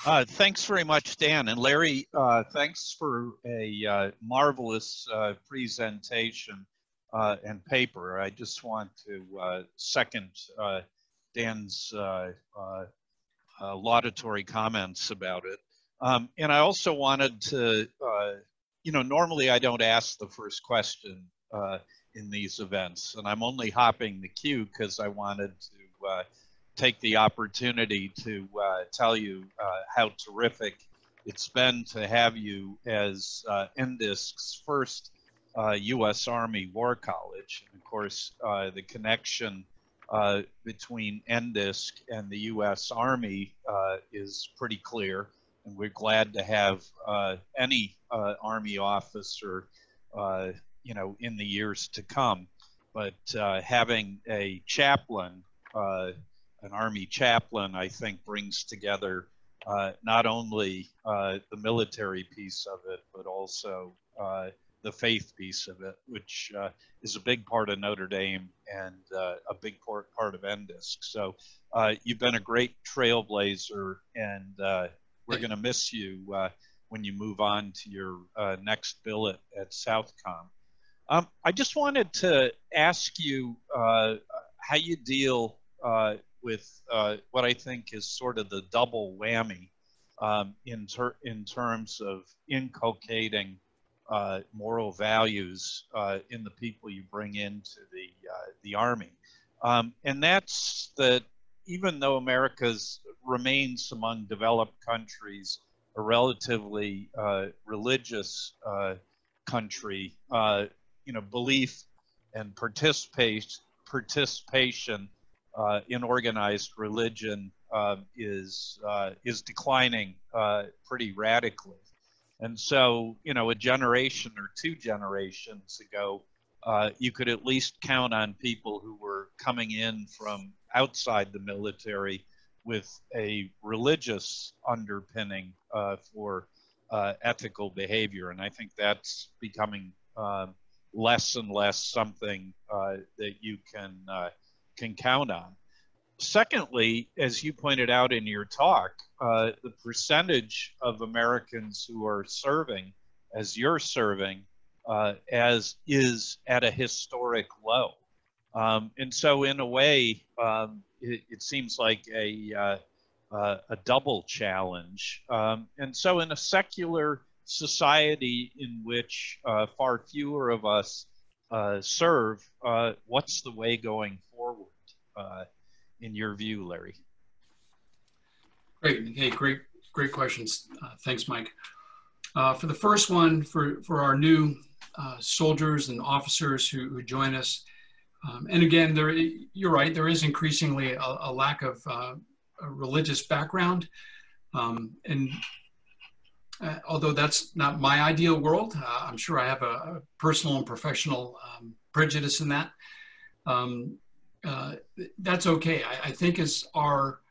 Uh, thanks very much, Dan. And Larry, uh, thanks for a uh, marvelous uh, presentation uh, and paper. I just want to uh, second Dan's laudatory comments about it. Um, and I also wanted to, you know, normally I don't ask the first question uh, in these events. And I'm only hopping the queue because I wanted to uh, take the opportunity to uh, tell you uh, how terrific it's been to have you as uh, NDISC's first uh, U.S. Army War College. And of course, uh, the connection uh, between NDISC and the U.S. Army uh, is pretty clear, and we're glad to have uh, any uh, Army officer, you know, in the years to come. But having a chaplain, an Army chaplain, I think brings together not only the military piece of it, but also the faith piece of it, which uh, is a big part of Notre Dame and uh, a big part, part of NDISC. So uh, you've been a great trailblazer, and uh, we're going to miss you uh, when you move on to your uh, next billet at Southcom. Um, I just wanted to ask you how you deal with what I think is sort of the double whammy um, in, ter- in terms of inculcating uh, moral values uh, in the people you bring into the uh, the army, um, and that's that. Even though America's remains among developed countries a relatively uh, religious uh, country, uh, you know, belief and participate participation in organized religion is is declining pretty radically. And so, you know, a generation or two generations ago, uh, you could at least count on people who were coming in from outside the military with a religious underpinning uh, for uh, ethical behavior. And I think that's becoming um, less and less something uh, that you can uh, can count on. Secondly, as you pointed out in your talk, uh, the percentage of Americans who are serving, as you're serving, uh, as is at a historic low. Um, and so, in a way, um, it, it, seems like a uh, uh a double challenge. Um, and so, in a secular society in which uh, far fewer of us uh, serve, what's the way going forward? In your view, Larry? Great. Hey, great, great questions. Uh, thanks, Mike. Uh, for the first one, for, for our new uh, soldiers and officers who, who join us, um, and again, there, you're right, there is increasingly a, a lack of uh, a religious background. Um, and uh, although that's not my ideal world, uh, I'm sure I have a, a personal and professional um, prejudice in that. Um, uh, that's okay. I, I, think as our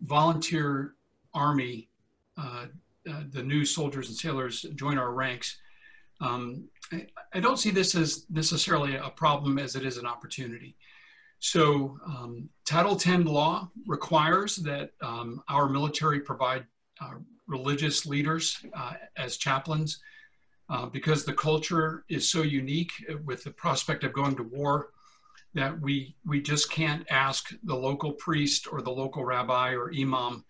volunteer army, uh, uh, the new soldiers and sailors join our ranks, um, I, I, don't see this as necessarily a problem as it is an opportunity. So um, Title 10 law requires that um, our military provide uh, religious leaders uh, as chaplains because the culture is so unique with the prospect of going to war that we we just can't ask the local priest or the local rabbi or imam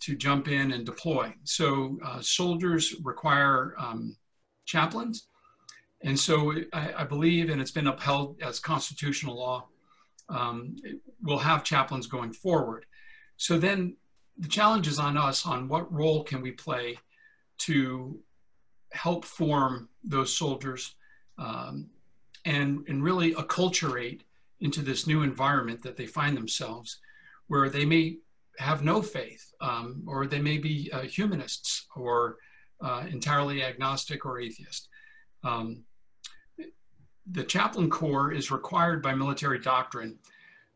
to jump in and deploy. So uh, soldiers require um, chaplains, and so I, I, believe, and it's been upheld as constitutional law, um, we'll have chaplains going forward. So then the challenge is on us on what role can we play to help form those soldiers um, and, and really acculturate into this new environment that they find themselves, where they may have no faith, um, or they may be uh, humanists, or uh, entirely agnostic or atheist. Um, the chaplain corps is required by military doctrine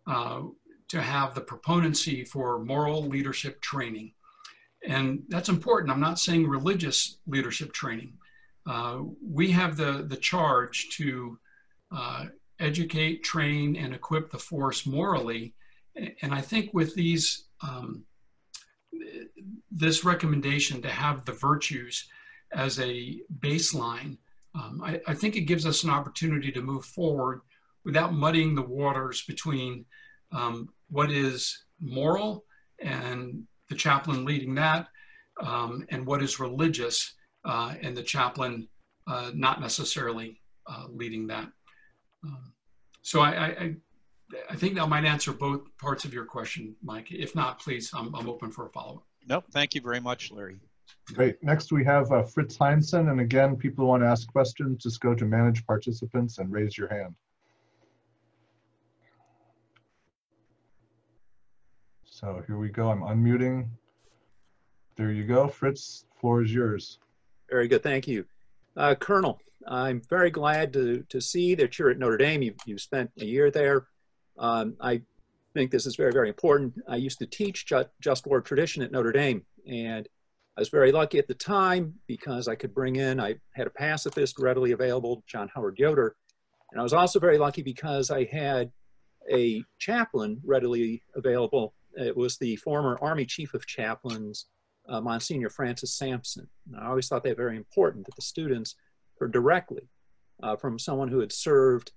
uh, to have the proponency for moral leadership training. And that's important. I'm not saying religious leadership training. Uh, we have the, the charge to uh, educate, train, and equip the force morally. And I think with these, um, this recommendation to have the virtues as a baseline, um, I, I, think it gives us an opportunity to move forward without muddying the waters between um, what is moral and the chaplain leading that, um, and what is religious uh, and the chaplain uh, not necessarily uh, leading that. Um, so I, I, I think that might answer both parts of your question, Mike. If not, please, I'm, I'm open for a follow-up. Nope. Thank you very much, Larry. Great. Next, we have uh, Fritz Heinzen. And again, people who want to ask questions, just go to manage participants and raise your hand. So here we go. I'm unmuting. There you go. Fritz, floor is yours. Very good, thank you. Uh, Colonel, I'm very glad to, to see that you're at Notre Dame. You've, you've spent a year there. Um, I think this is very, very important. I used to teach ju just war tradition at Notre Dame, and I was very lucky at the time because I could bring in, I had a pacifist readily available, John Howard Yoder, and I was also very lucky because I had a chaplain readily available. It was the former Army Chief of Chaplains, uh, Monsignor Francis Sampson. And I always thought that very important that the students heard directly uh, from someone who had served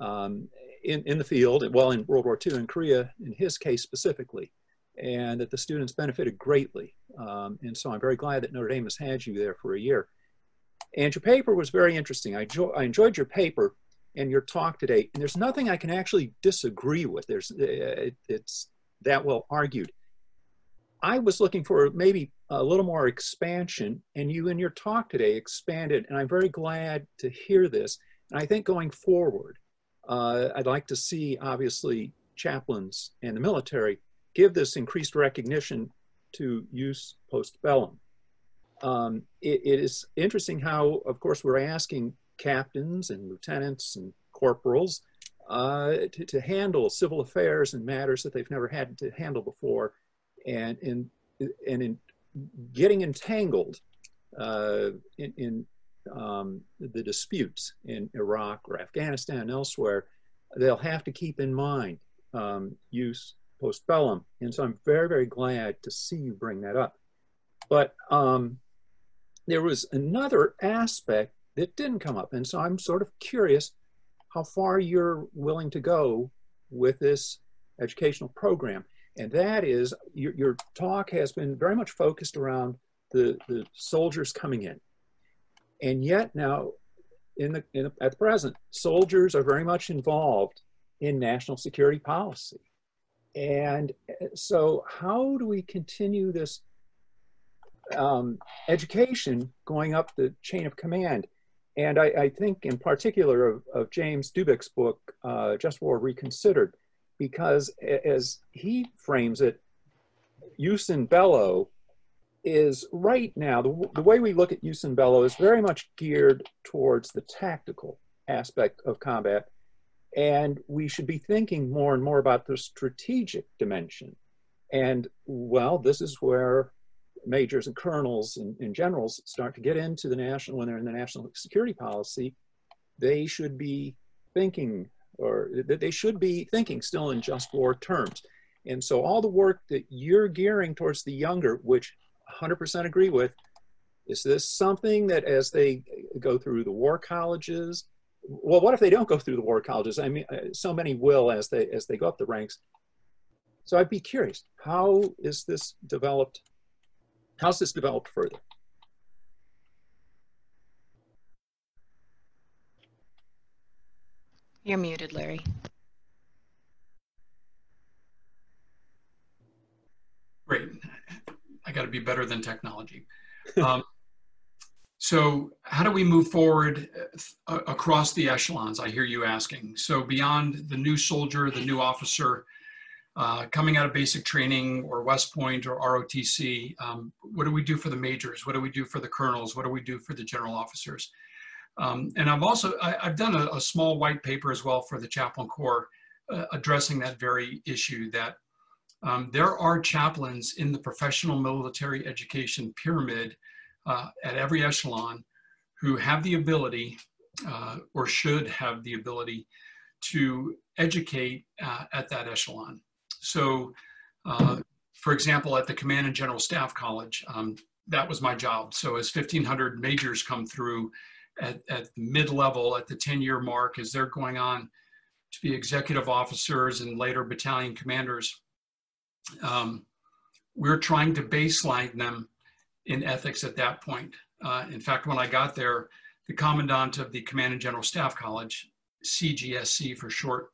um, in, in the field, well, in World War II in Korea, in his case specifically, and that the students benefited greatly. Um, and so I'm very glad that Notre Dame has had you there for a year. And your paper was very interesting. I, I enjoyed your paper and your talk today. And there's nothing I can actually disagree with. There's, it, it's that well argued. I was looking for maybe a little more expansion, and you in your talk today expanded, and I'm very glad to hear this. And I think going forward, uh, I'd like to see, obviously, chaplains and the military give this increased recognition to jus post bellum. Um, it, it is interesting how, of course, we're asking captains and lieutenants and corporals uh, to, to, handle civil affairs and matters that they've never had to handle before and in and in getting entangled uh, in, in um, the disputes in Iraq or Afghanistan and elsewhere, they'll have to keep in mind um, jus postbellum. And so I'm very, very glad to see you bring that up. But um, there was another aspect that didn't come up. And so I'm sort of curious how far you're willing to go with this educational program and that is your, your talk has been very much focused around the, the soldiers coming in. And yet now, in the, in the, at the present, soldiers are very much involved in national security policy. And uh, so how do we continue this um, education going up the chain of command? And I, I think in particular of, of James Dubik's book, uh, Just War Reconsidered, because as he frames it, Jus in Bello is right now, the, the way we look at Jus in Bello is very much geared towards the tactical aspect of combat. And we should be thinking more and more about the strategic dimension. And well, this is where majors and colonels and, and, generals start to get into the national, when they're in the national security policy, they should be thinking or that they should be thinking still in just war terms. And so all the work that you're gearing towards the younger, which 100% agree with, is this something that as they go through the war colleges, well, what if they don't go through the war colleges? I mean, uh, so many will as they as they go up the ranks. So I'd be curious, how is this developed? How's this developed further? You're muted, Larry. Great. I got to be better than technology. Um, so how do we move forward uh, across the echelons? I hear you asking. So beyond the new soldier, the new officer, uh, coming out of basic training or West Point or ROTC, um, what do we do for the majors? What do we do for the colonels? What do we do for the general officers? Um, and I've also, I, have done a, a, small white paper as well for the Chaplain Corps uh, addressing that very issue that um, there are chaplains in the professional military education pyramid uh, at every echelon who have the ability uh, or should have the ability to educate uh, at that echelon. So, uh, for example, at the Command and General Staff College, um, that was my job. So as 1,500 majors come through, at, at mid-level at the 10-year mark as they're going on to be executive officers and later battalion commanders. Um, we're trying to baseline them in ethics at that point. Uh, in fact, when I got there, the commandant of the Command and General Staff College, CGSC for short,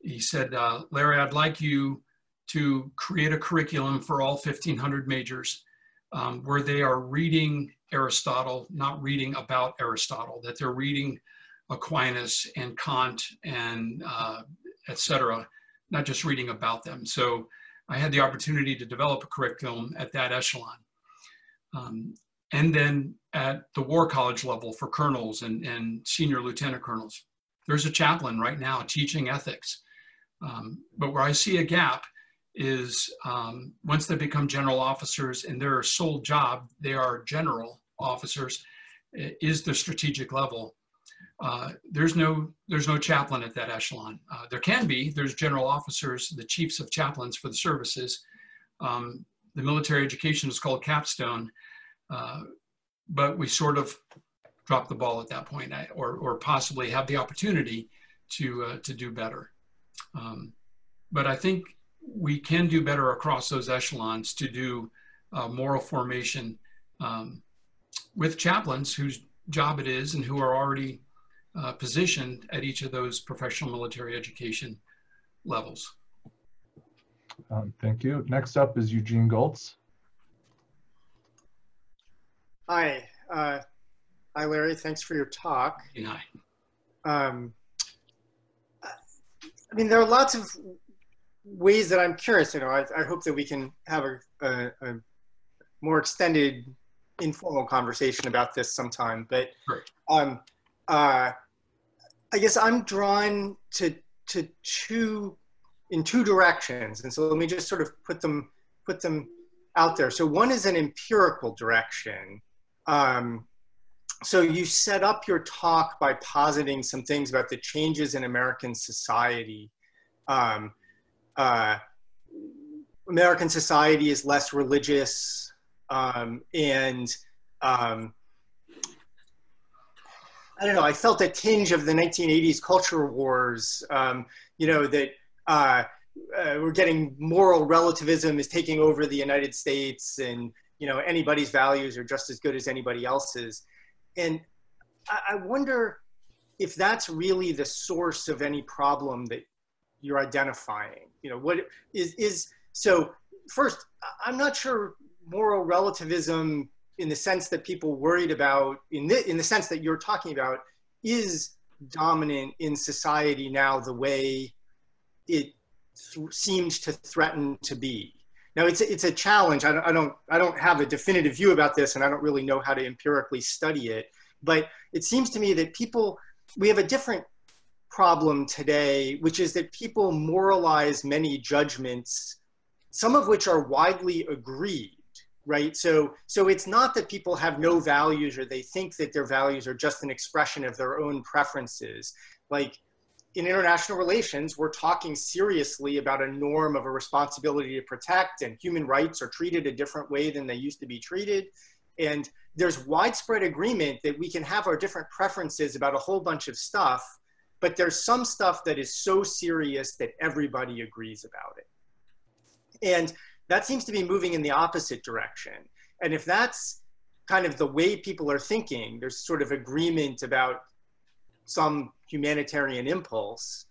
he said, uh, Larry, I'd like you to create a curriculum for all 1,500 majors um, where they are reading Aristotle, not reading about Aristotle, that they're reading Aquinas and Kant and uh, etc., not just reading about them. So I had the opportunity to develop a curriculum at that echelon. Um, and then at the War College level for colonels and, and senior lieutenant colonels. There's a chaplain right now teaching ethics. Um, but where I see a gap is um, once they become general officers and their sole job, they are general officers, is the strategic level. Uh, there's no there's no chaplain at that echelon. Uh, there can be. There's general officers, the chiefs of chaplains for the services. Um, the military education is called capstone, uh, but we sort of drop the ball at that point, or or possibly have the opportunity to uh, to do better. Um, but I think we can do better across those echelons to do uh, moral formation um, with chaplains whose job it is and who are already uh, positioned at each of those professional military education levels. Um, thank you. Next up is Eugene Gholz. Hi. Uh, hi, Larry. Thanks for your talk. Hi. Um, I mean, there are lots of ways that I'm curious. You know, I, I hope that we can have a, a, a, more extended, informal conversation about this sometime. But sure. um, uh, I guess I'm drawn to to two in two directions, and so let me just sort of put them put them out there. So one is an empirical direction. Um, so you set up your talk by positing some things about the changes in American society. Um, uh, American society is less religious, um, and um, I don't know. I felt a tinge of the 1980s culture wars. Um, you know that uh, uh, we're getting moral relativism is taking over the United States, and you know anybody's values are just as good as anybody else's. And I, I wonder if that's really the source of any problem that you're identifying. You know what is is so. First, I'm not sure moral relativism in the sense that people worried about in the in the sense that you're talking about is dominant in society now the way it th- seems to threaten to be now it's a, it's a challenge I don't, I don't i don't have a definitive view about this and i don't really know how to empirically study it but it seems to me that people we have a different problem today which is that people moralize many judgments some of which are widely agreed right? So so it's not that people have no values or they think that their values are just an expression of their own preferences. Like in international relations we're talking seriously about a norm of a responsibility to protect and human rights are treated a different way than they used to be treated. And there's widespread agreement that we can have our different preferences about a whole bunch of stuff but there's some stuff that is so serious that everybody agrees about it and that seems to be moving in the opposite direction. And if that's kind of the way people are thinking, there's sort of agreement about some humanitarian impulse,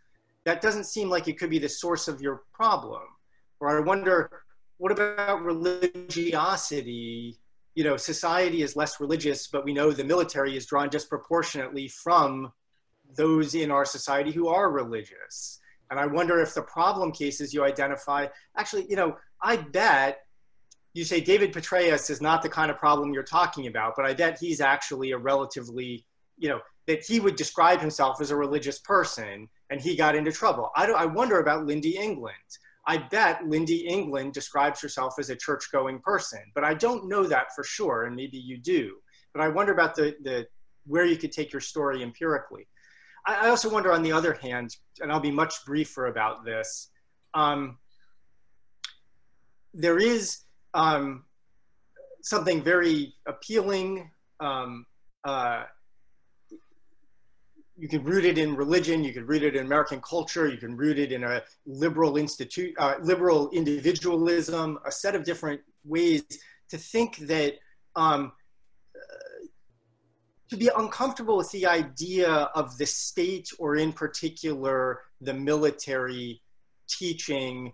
that doesn't seem like it could be the source of your problem. Or I wonder, what about religiosity? You know, society is less religious, but we know the military is drawn disproportionately from those in our society who are religious. And I wonder if the problem cases you identify, actually, you know, I bet you say David Petraeus is not the kind of problem you're talking about, but I bet he's actually a relatively, you know, that he would describe himself as a religious person and he got into trouble. I, I wonder about Lynndie England. I bet Lynndie England describes herself as a church going person, but I don't know that for sure, and maybe you do. But I wonder about the, the where you could take your story empirically. I, also wonder, on the other hand, and I'll be much briefer about this. Um, there is um, something very appealing. Um, uh, you can root it in religion. You can root it in American culture. You can root it in a liberal institute, uh, liberal individualism. A set of different ways to think that um, to be uncomfortable with the idea of the state, or in particular the military, teaching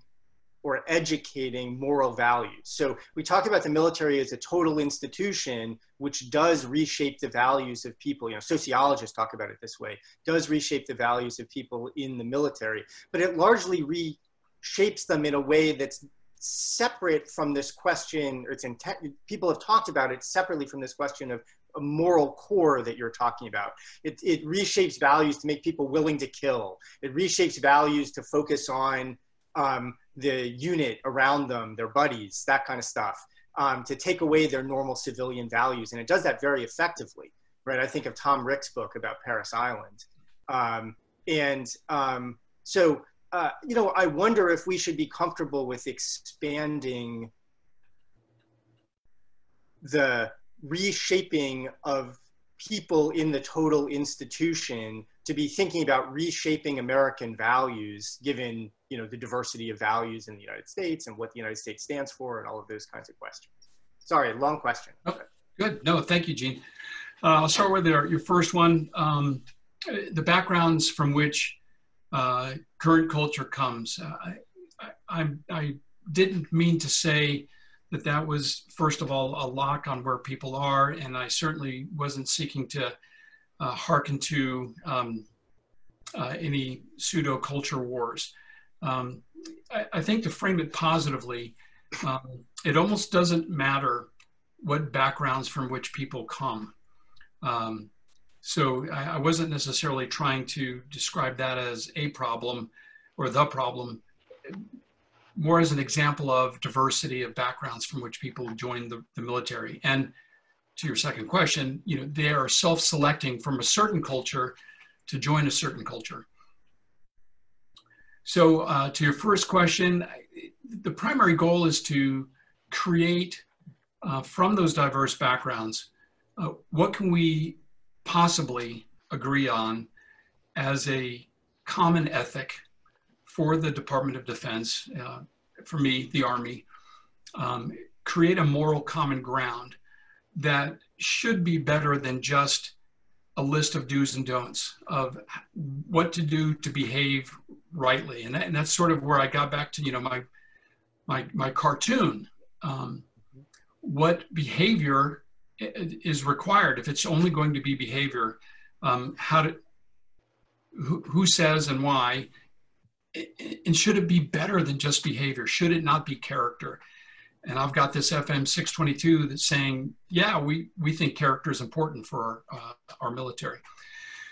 or educating moral values. So we talk about the military as a total institution, which does reshape the values of people. You know, sociologists talk about it this way, does reshape the values of people in the military, but it largely reshapes them in a way that's separate from this question, or it's intent, people have talked about it separately from this question of moral core that you're talking about. It, it reshapes values to make people willing to kill. It reshapes values to focus on um, the unit around them, their buddies, that kind of stuff, um, to take away their normal civilian values. And it does that very effectively, right? I think of Tom Ricks' book about Parris Island. Um, and um, so, uh, you know, I wonder if we should be comfortable with expanding the reshaping of people in the total institution to be thinking about reshaping American values, given you know the diversity of values in the United States and what the United States stands for, and all of those kinds of questions. Sorry, long question. Oh, good. No, thank you, Gene. Uh, I'll start with your, first one. Um, the backgrounds from which uh, current culture comes. Uh, I, I, I didn't mean to say that that was, first of all, a lock on where people are, and I certainly wasn't seeking to uh, hearken to um, uh, any pseudo culture wars. Um, I, I, think to frame it positively, um, it almost doesn't matter what backgrounds from which people come. Um, so I, I, wasn't necessarily trying to describe that as a problem or the problem more as an example of diversity of backgrounds from which people join the, the military. And to your second question, you know, they are self-selecting from a certain culture to join a certain culture. So uh, to your first question, the primary goal is to create uh, from those diverse backgrounds, uh, what can we possibly agree on as a common ethic for the Department of Defense, uh, for me, the Army, um, create a moral common ground that should be better than just a list of do's and don'ts of what to do to behave rightly. And, that, and that's sort of where I got back to, you know, my, my, my cartoon. Um, what behavior is required if it's only going to be behavior um, how to who, who says and why and should it be better than just behavior? Should it not be character? And I've got this FM 622 that's saying, yeah, we, we think character is important for our, uh, our military.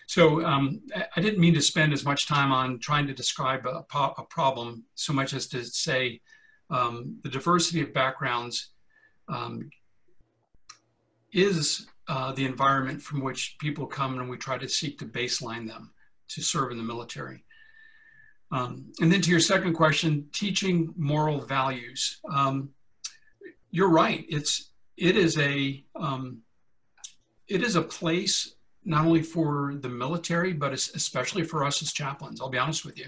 So um, I didn't mean to spend as much time on trying to describe a, a problem so much as to say um, the diversity of backgrounds um, is uh, the environment from which people come and we try to seek to baseline them to serve in the military. Um, and then to your second question, teaching moral values. Um, you're right. It's it is a um, it is a place not only for the military, but especially for us as chaplains. I'll be honest with you,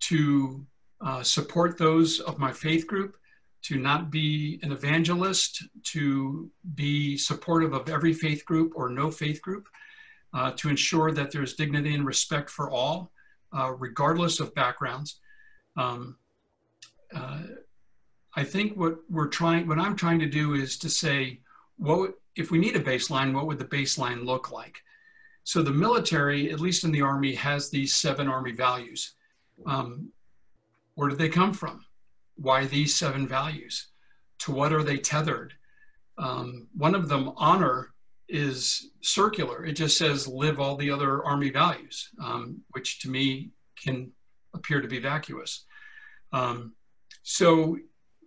to uh, support those of my faith group, to not be an evangelist, to be supportive of every faith group or no faith group, uh, to ensure that there's dignity and respect for all uh, regardless of backgrounds. Um, uh, I think what we're trying, what I'm trying to do is to say, what if we need a baseline, what would the baseline look like? So the military, at least in the Army, has these seven Army values. Um, where did they come from? Why these seven values? To what are they tethered? Um, one of them, honor, is circular. It just says live all the other Army values, um, which to me can appear to be vacuous. Um, so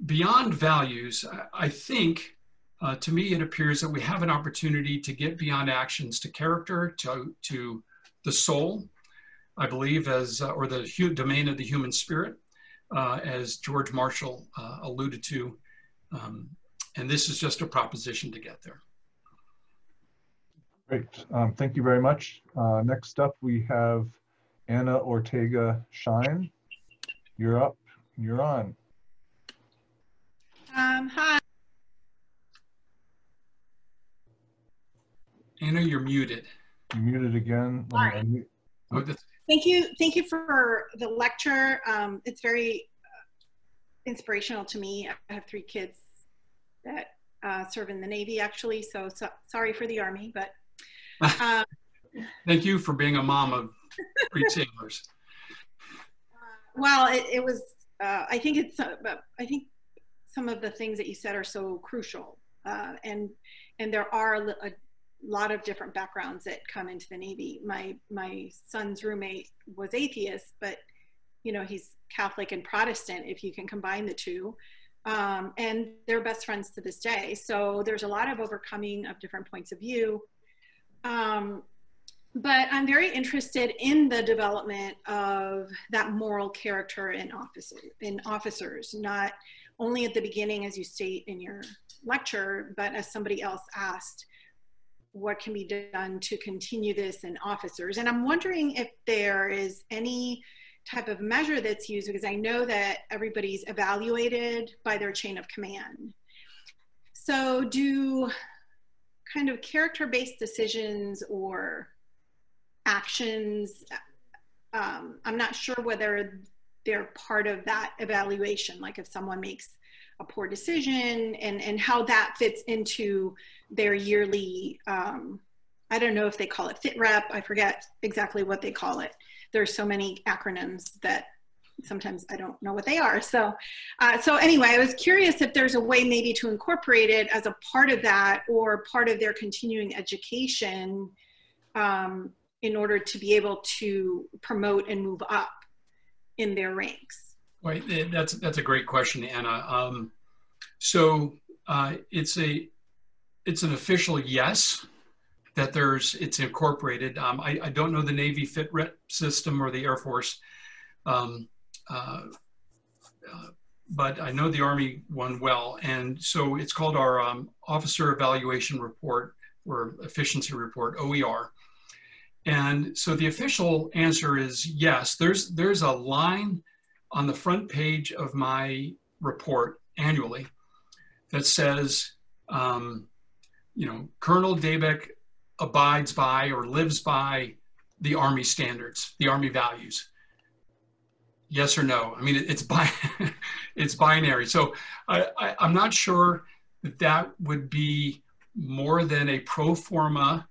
beyond values, I, think uh, to me it appears that we have an opportunity to get beyond actions to character, to, to the soul, I believe, as uh, or the domain of the human spirit, uh, as George Marshall uh, alluded to. Um, and this is just a proposition to get there. Great. Um, thank you very much. Uh, next up, we have Anna Ortega Shine. You're up. You're on. Um, hi. Anna, you're muted. You're muted again. Sorry. Oh, thank you. Thank you for the lecture. Um, it's very inspirational to me. I have three kids that uh, serve in the Navy, actually. So, so sorry for the Army, but. Um, Thank you for being a mom of three sailors. well, it, it was. Uh, I think it's. Uh, I think some of the things that you said are so crucial, uh, and and there are a, a lot of different backgrounds that come into the Navy. My my son's roommate was atheist, but you know he's Catholic and Protestant. If you can combine the two, um, and they're best friends to this day. So there's a lot of overcoming of different points of view. Um, but I'm very interested in the development of that moral character in officers, in officers, not only at the beginning, as you state in your lecture, but as somebody else asked, what can be done to continue this in officers? And I'm wondering if there is any type of measure that's used because I know that everybody's evaluated by their chain of command. So do kind of character-based decisions or actions, um, I'm not sure whether they're part of that evaluation, like if someone makes a poor decision and, and how that fits into their yearly, um, I don't know if they call it fit rep, I forget exactly what they call it. There's so many acronyms that sometimes I don't know what they are. So, uh, so anyway, I was curious if there's a way maybe to incorporate it as a part of that or part of their continuing education um, in order to be able to promote and move up in their ranks? Right, eh, that's that's a great question, Anna. Um, so uh, it's a it's an official yes that there's it's incorporated. Um, I, I, don't know the Navy fit rep system or the Air Force, um, but I know the Army one well, and so it's called our um, Officer Evaluation Report or Efficiency Report (OER). And so the official answer is yes. There's there's a line on the front page of my report annually that says, um, you know, Colonel Dabeck abides by or lives by the Army standards, the Army values. Yes or no? I mean, it's bi it's binary. So I, I, I'm not sure that that would be more than a pro forma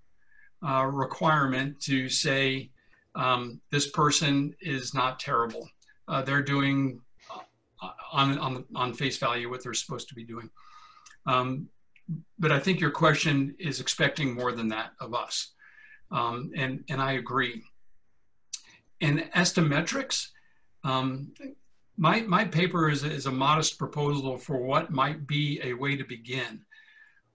uh, requirement to say um, this person is not terrible. Uh, they're doing uh, on, on, on face value what they're supposed to be doing. Um, but I think your question is expecting more than that of us. Um, and, and I agree. And as to metrics, um, my, my paper is, is a modest proposal for what might be a way to begin.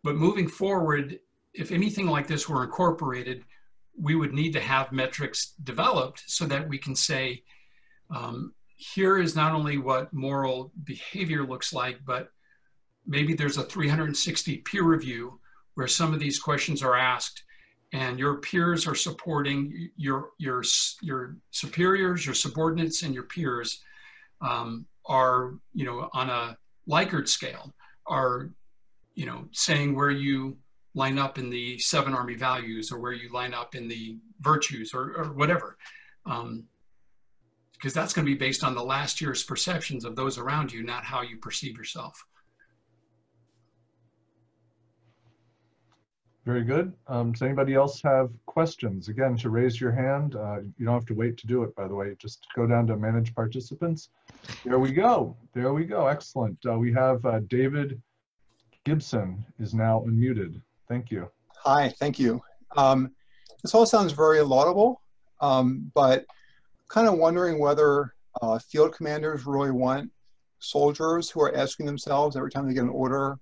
But moving forward, if anything like this were incorporated, we would need to have metrics developed so that we can say, um, here is not only what moral behavior looks like, but maybe there's a 360 peer review where some of these questions are asked and your peers are supporting your your your superiors your subordinates and your peers um, are you know on a likert scale are you know saying where you line up in the seven army values or where you line up in the virtues or, or whatever. Um, because that's going to be based on the last year's perceptions of those around you, not how you perceive yourself. Very good. Um, does anybody else have questions? Again, to raise your hand, uh, you don't have to wait to do it, by the way. Just go down to manage participants. There we go. There we go. Excellent. Uh, we have uh, David Gibson is now unmuted. Thank you. Hi, thank you. Um, this all sounds very laudable, um, but kind of wondering whether uh, field commanders really want soldiers who are asking themselves every time they get an order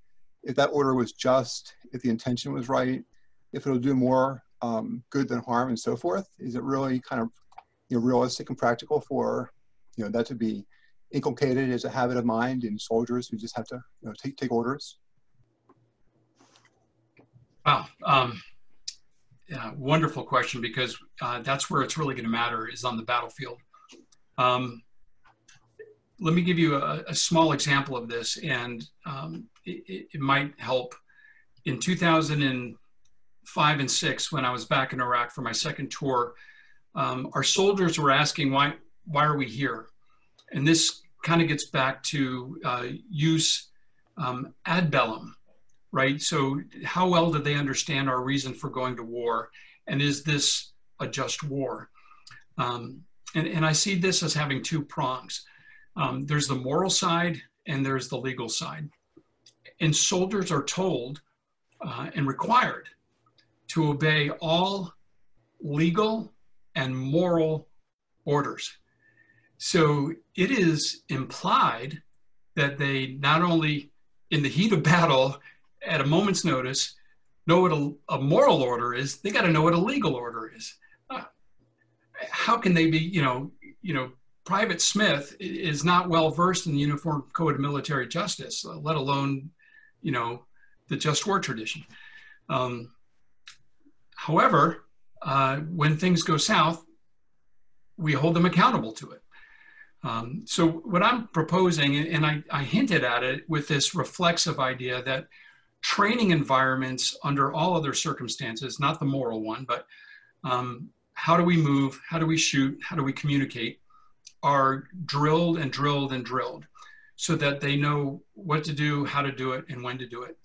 if that order was just, if the intention was right, if it'll do more um, good than harm and so forth. Is it really kind of you know, realistic and practical for you know, that to be inculcated as a habit of mind in soldiers who just have to you know, take, take orders? Wow. Um, yeah, wonderful question because uh, that's where it's really going to matter is on the battlefield. Um, let me give you a, a, small example of this, and um, it, it, might help. In 2005 and six, when I was back in Iraq for my second tour, um, our soldiers were asking why why are we here, and this kind of gets back to uh, jus um, ad bellum, right? So how well do they understand our reason for going to war? And is this a just war? Um, and, and I see this as having two prongs. Um, there's the moral side and there's the legal side. And soldiers are told uh, and required to obey all legal and moral orders. So it is implied that they not only in the heat of battle at a moment's notice know what a, a moral order is, they got to know what a legal order is. Uh, how can they be, you know, you know, Private Smith is not well versed in the Uniform Code of Military Justice, let alone, you know, the just war tradition. Um, however, uh, when things go south, we hold them accountable to it. Um, so what I'm proposing, and I, I, hinted at it with this reflexive idea that training environments under all other circumstances, not the moral one, but um, how do we move, how do we shoot, how do we communicate, are drilled and drilled and drilled so that they know what to do, how to do it, and when to do it.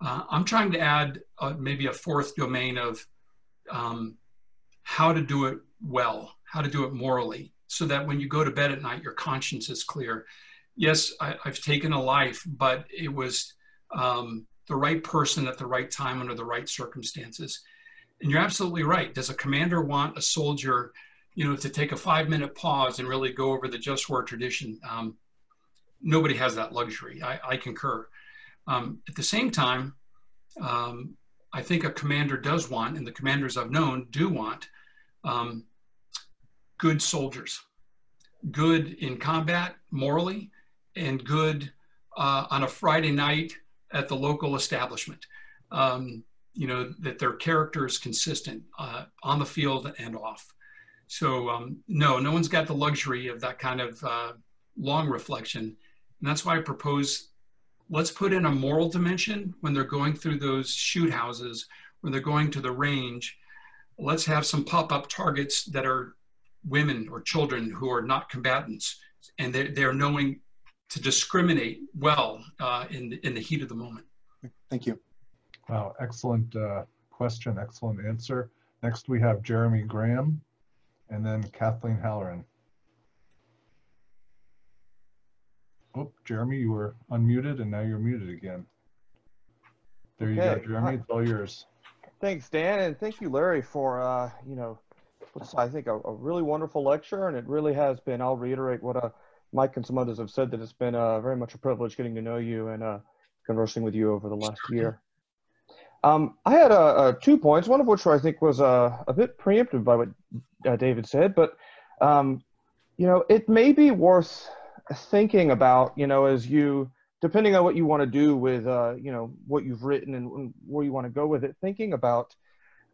Uh, I'm trying to add uh, maybe a fourth domain of um, how to do it well, how to do it morally, so that when you go to bed at night, your conscience is clear. Yes, I, have taken a life, but it was um, the right person at the right time under the right circumstances. And you're absolutely right. Does a commander want a soldier, you know, to take a five minute pause and really go over the just war tradition? Um, nobody has that luxury. I, I concur. Um, at the same time, um, I think a commander does want, and the commanders I've known do want, um, good soldiers, good in combat morally, and good uh, on a Friday night at the local establishment. Um, you know, that their character is consistent uh, on the field and off. So, um, no, no one's got the luxury of that kind of uh, long reflection. And that's why I propose let's put in a moral dimension when they're going through those shoot houses, when they're going to the range. Let's have some pop up targets that are women or children who are not combatants, and they're, they're knowing to discriminate well uh, in, the, in the heat of the moment. Thank you. Wow, excellent uh, question, excellent answer. Next, we have Jeremy Graham and then Kathleen Halloran. Oh, Jeremy, you were unmuted and now you're muted again. There you go, Jeremy. It's all yours. Thanks, Dan, and thank you, Larry, for uh, you know, I think a, a, really wonderful lecture, and it really has been. I'll reiterate what uh, Mike and some others have said that it's been uh, very much a privilege getting to know you and uh, conversing with you over the last year. Um, I had uh, uh, two points, one of which I think was uh, a bit preemptive by what uh, David said, but um, you know, it may be worth thinking about, you know, as you, depending on what you want to do with, you know, what you've written and where you want to go with it, thinking about,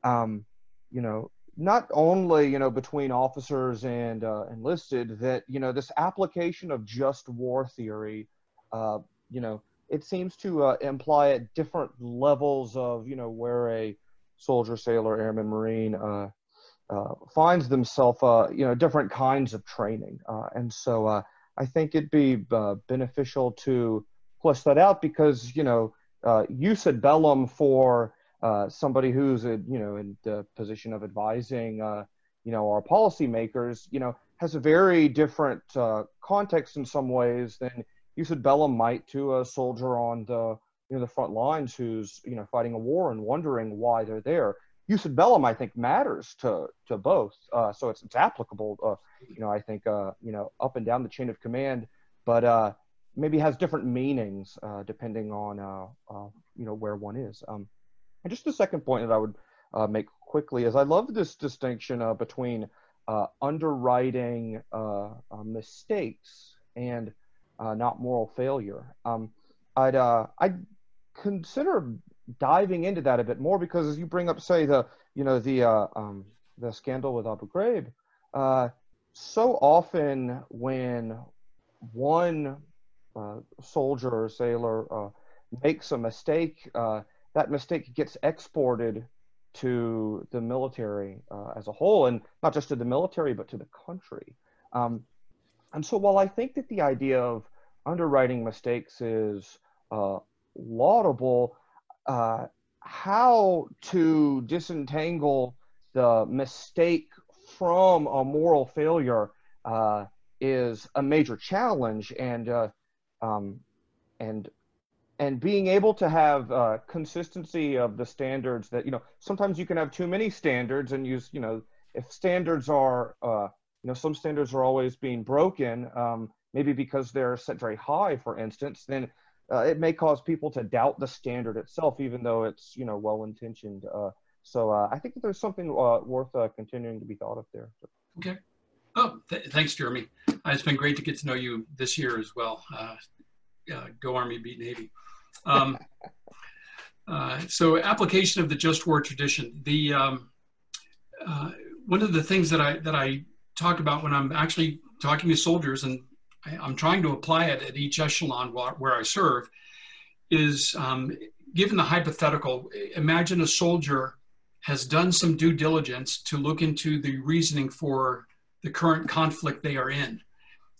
um, you know, not only, you know, between officers and enlisted, that, you know, this application of just war theory, you know, it seems to uh, imply at different levels of, you know, where a soldier, sailor, airman, marine, uh, uh, finds themselves, uh, you know, different kinds of training. Uh, and so uh, I think it'd be beneficial to flesh that out because, you know, jus ad bellum for somebody who's, a, you know, in the position of advising, you know, our policymakers, you know, has a very different context in some ways than jus ad bellum might to a soldier on the, you know, the front lines who's, you know, fighting a war and wondering why they're there jus ad bellum, I think, matters to to both. Uh, so it's it's applicable, uh, you know, I think, uh, you know, up and down the chain of command, but uh, maybe has different meanings uh, depending on, uh, you know, where one is. Um, and just the second point that I would make quickly is I love this distinction between underwriting mistakes and not moral failure. Um, I'd I'd consider diving into that a bit more because as you bring up, say the you know the uh, um, the scandal with Abu Ghraib, uh, so often when one uh, soldier or sailor uh, makes a mistake, uh, that mistake gets exported to the military uh, as a whole, and not just to the military but to the country. Um, and so while I think that the idea of underwriting mistakes is uh, laudable, uh, how to disentangle the mistake from a moral failure uh, is a major challenge, and uh, um, and and being able to have uh, consistency of the standards that you know sometimes you can have too many standards and use you know if standards are uh, you know some standards are always being broken um, maybe because they're set very high for instance then uh, it may cause people to doubt the standard itself even though it's you know well intentioned uh, so uh, i think that there's something uh, worth continuing to be thought of there. Okay. Oh th thanks jeremy. It's been great to get to know you this year as well go army beat navy. Um, uh, so application of the just war tradition. The um, uh, one of the things that I that I talk about when I'm actually talking to soldiers and I, am trying to apply it at each echelon where I serve is um, given the hypothetical. Imagine a soldier has done some due diligence to look into the reasoning for the current conflict they are in,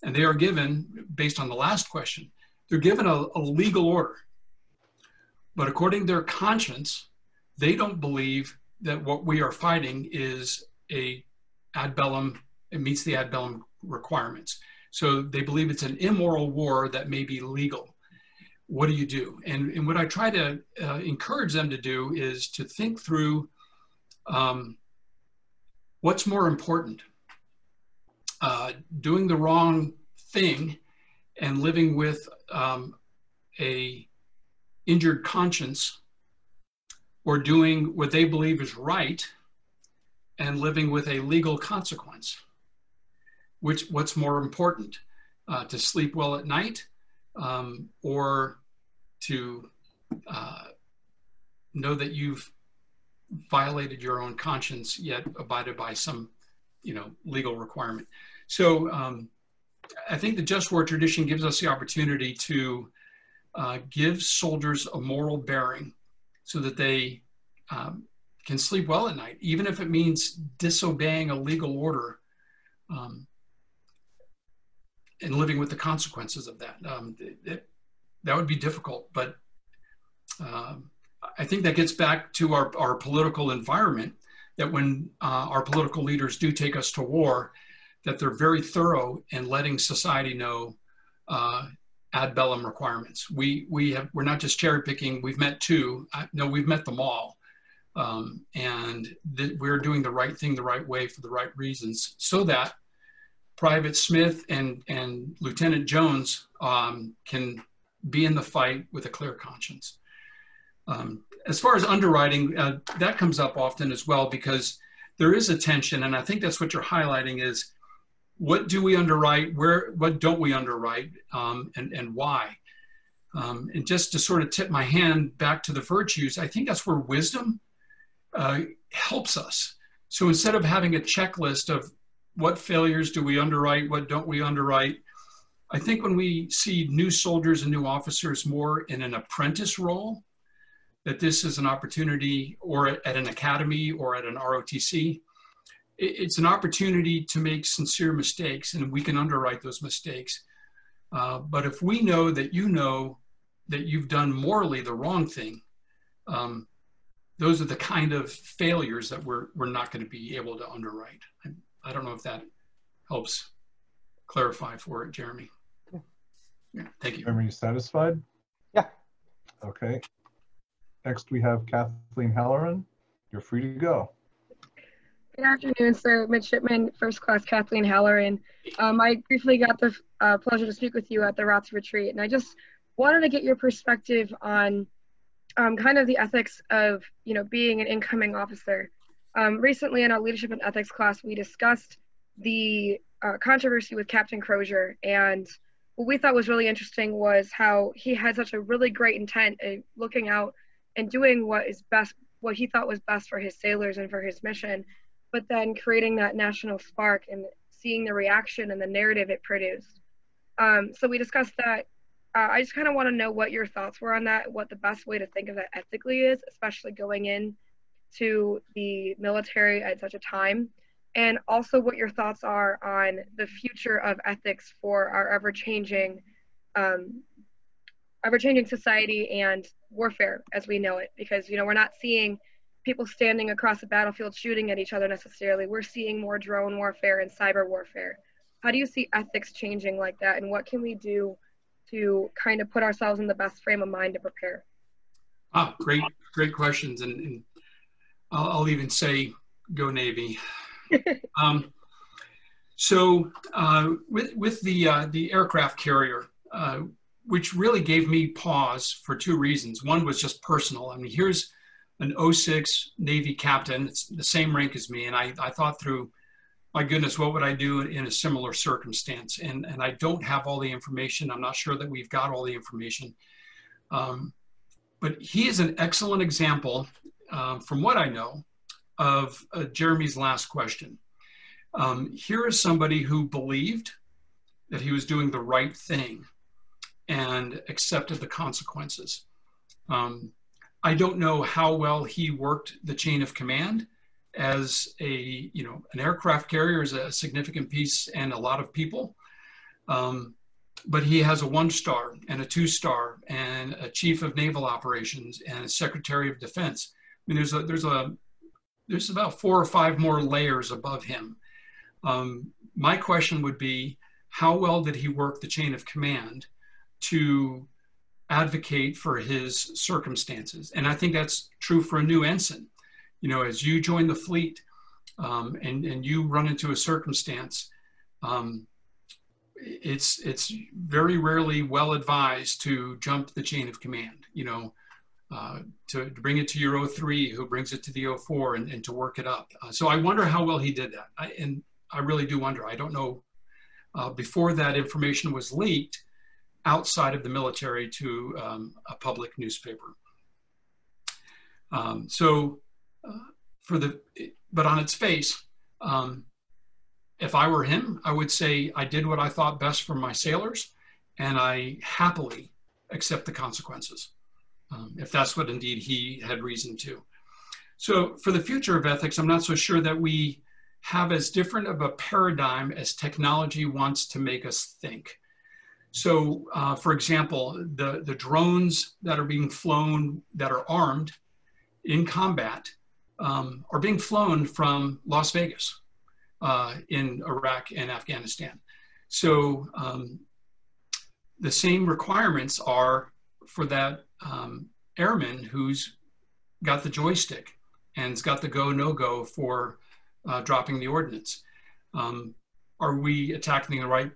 and they are given based on the last question. They're given a, a legal order but according to their conscience, they don't believe that what we are fighting is a ad bellum, it meets the ad bellum requirements. So they believe it's an immoral war that may be legal. What do you do? And, and what I try to uh, encourage them to do is to think through um, what's more important uh, doing the wrong thing and living with um, a injured conscience or doing what they believe is right and living with a legal consequence. Which, what's more important, uh, to sleep well at night um, or to uh, know that you've violated your own conscience yet abided by some, you know, legal requirement. So um, I think the just war tradition gives us the opportunity to uh, gives soldiers a moral bearing so that they um, can sleep well at night, even if it means disobeying a legal order um, and living with the consequences of that. Um, it, it, that would be difficult, but um, I think that gets back to our, our political environment that when uh, our political leaders do take us to war, that they're very thorough in letting society know uh, ad bellum requirements. We we have we're not just cherry picking. We've met two. I, no, we've met them all, um, and we're doing the right thing the right way for the right reasons, so that Private Smith and and Lieutenant Jones um, can be in the fight with a clear conscience. Um, as far as underwriting, uh, that comes up often as well because there is a tension, and I think that's what you're highlighting is what do we underwrite, where, what don't we underwrite, um, and, and why? Um, and just to sort of tip my hand back to the virtues, I think that's where wisdom uh, helps us. So instead of having a checklist of what failures do we underwrite, what don't we underwrite, I think when we see new soldiers and new officers more in an apprentice role, that this is an opportunity or at an academy or at an ROTC it's an opportunity to make sincere mistakes and we can underwrite those mistakes. Uh, but if we know that you know that you've done morally the wrong thing, um, those are the kind of failures that we're, we're not going to be able to underwrite. I, I, don't know if that helps clarify for it, Jeremy. Yeah, thank you. Jeremy, you satisfied? Yeah. Okay. Next, we have Kathleen Halloran. You're free to go. Good afternoon, sir. Midshipman First Class Kathleen Halloran. Um, I briefly got the uh, pleasure to speak with you at the ROTC retreat, and I just wanted to get your perspective on um, kind of the ethics of, you know, being an incoming officer. Um, recently in our leadership and ethics class, we discussed the uh, controversy with Captain Crozier, and what we thought was really interesting was how he had such a really great intent of looking out and doing what is best, what he thought was best for his sailors and for his mission but then creating that national spark and seeing the reaction and the narrative it produced. Um, so we discussed that. Uh, I just kind of want to know what your thoughts were on that, what the best way to think of that ethically is, especially going in to the military at such a time. and also what your thoughts are on the future of ethics for our ever-changing um, ever-changing society and warfare as we know it. Because you know we're not seeing people standing across a battlefield shooting at each other necessarily. We're seeing more drone warfare and cyber warfare. How do you see ethics changing like that? And what can we do to kind of put ourselves in the best frame of mind to prepare? Ah great great questions. And, and I'll, I'll, even say go navy um, so uh, with with the uh, the aircraft carrier uh, which really gave me pause for two reasons. One was just personal. I mean, here's an 06 Navy captain, it's the same rank as me. And I, I thought through, my goodness, what would I do in a similar circumstance? And, and I don't have all the information. I'm not sure that we've got all the information. Um, but he is an excellent example, um, from what I know, of uh, Jeremy's last question. Um, here is somebody who believed that he was doing the right thing and accepted the consequences. Um, I don't know how well he worked the chain of command as a, you know, an aircraft carrier is a significant piece and a lot of people. Um, but he has a one star and a two star and a chief of naval operations and a secretary of defense. Mean, there's a, there's a, there's about four or five more layers above him. Um, my question would be, how well did he work the chain of command? to advocate for his circumstances. And I think that's true for a new ensign. You know, as you join the fleet um, and, and you run into a circumstance, um, it's, it's very rarely well advised to jump the chain of command, you know, uh, to, to, bring it to your 03, who brings it to the 04 and, and to work it up. Uh, so I wonder how well he did that. I, and I really do wonder. I don't know. Uh, before that information was leaked, outside of the military to um, a public newspaper. Um, so, uh, for the, but on its face, um, if I were him, I would say I did what I thought best for my sailors, and I happily accept the consequences, um, if that's what indeed he had reason to. So, for the future of ethics, I'm not so sure that we have as different of a paradigm as technology wants to make us think. So, uh, for example, the, the drones that are being flown that are armed in combat um, are being flown from Las Vegas uh, in Iraq and Afghanistan. So, um, the same requirements are for that um, airman who's got the joystick and has got the go no go for uh, dropping the ordnance. Um, are we attacking the right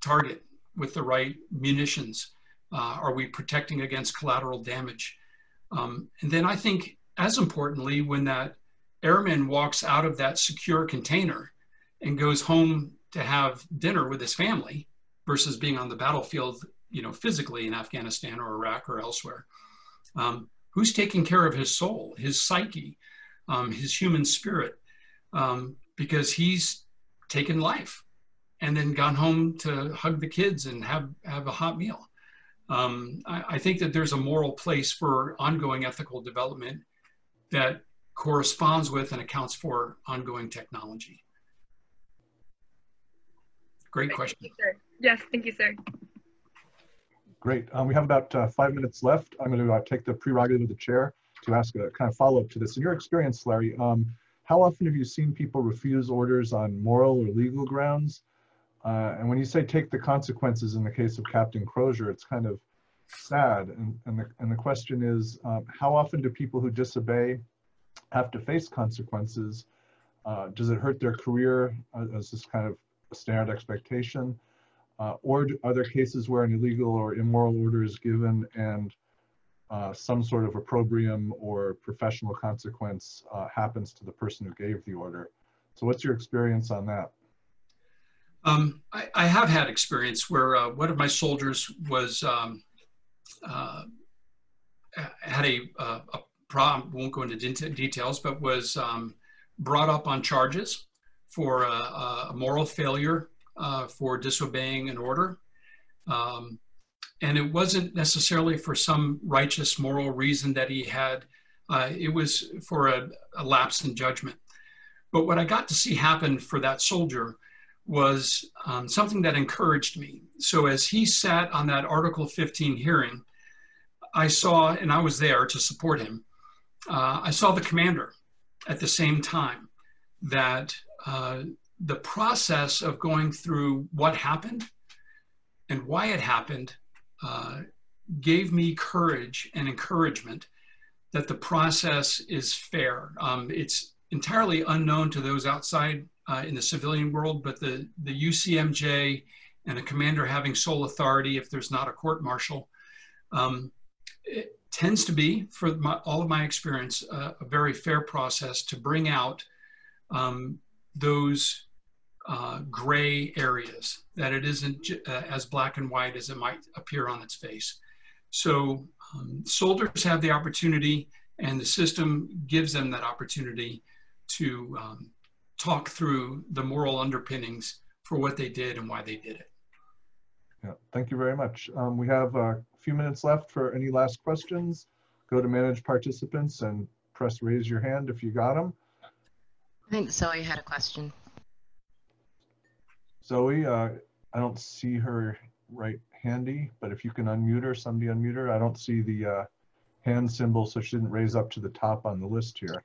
target? with the right munitions? Uh, are we protecting against collateral damage? Um, and then I think, as importantly, when that airman walks out of that secure container and goes home to have dinner with his family versus being on the battlefield, you know, physically in Afghanistan or Iraq or elsewhere, um, who's taking care of his soul, his psyche, um, his human spirit? Um, because he's taken life and then gone home to hug the kids and have, have a hot meal. Um, I, I, think that there's a moral place for ongoing ethical development that corresponds with and accounts for ongoing technology. Great question. You, yes, thank you, sir. Great. Um, we have about uh, five minutes left. I'm going to uh, take the prerogative of the chair to ask a kind of follow up to this. In your experience, Larry, um, how often have you seen people refuse orders on moral or legal grounds? Uh, and when you say take the consequences in the case of Captain Crozier, it's kind of sad. And, and, the, and the question is, um, how often do people who disobey have to face consequences? Uh, does it hurt their career uh, as this kind of a standard expectation? Uh, or are there cases where an illegal or immoral order is given and uh, some sort of opprobrium or professional consequence uh, happens to the person who gave the order? So what's your experience on that? Um, I, I, have had experience where uh, one of my soldiers was um, uh, had a, a, problem. Won't go into de details, but was um, brought up on charges for a, a moral failure uh, for disobeying an order, um, and it wasn't necessarily for some righteous moral reason that he had. Uh, it was for a, lapse in judgment. But what I got to see happen for that soldier was um, something that encouraged me. So as he sat on that Article 15 hearing, I saw, and I was there to support him, uh, I saw the commander at the same time that uh, the process of going through what happened and why it happened uh, gave me courage and encouragement that the process is fair. Um, it's entirely unknown to those outside uh, in the civilian world, but the, the UCMJ and a commander having sole authority if there's not a court martial, um, tends to be, for my, all of my experience, uh, a very fair process to bring out um, those uh, gray areas, that it isn't uh, as black and white as it might appear on its face. So um, soldiers have the opportunity and the system gives them that opportunity to um, talk through the moral underpinnings for what they did and why they did it. Yeah, thank you very much. Um, we have a few minutes left for any last questions. Go to manage participants and press raise your hand if you got them. I think Zoe had a question. Zoe, uh, I don't see her right handy, but if you can unmute her, somebody unmute her. I don't see the uh, hand symbol, so she didn't raise up to the top on the list here.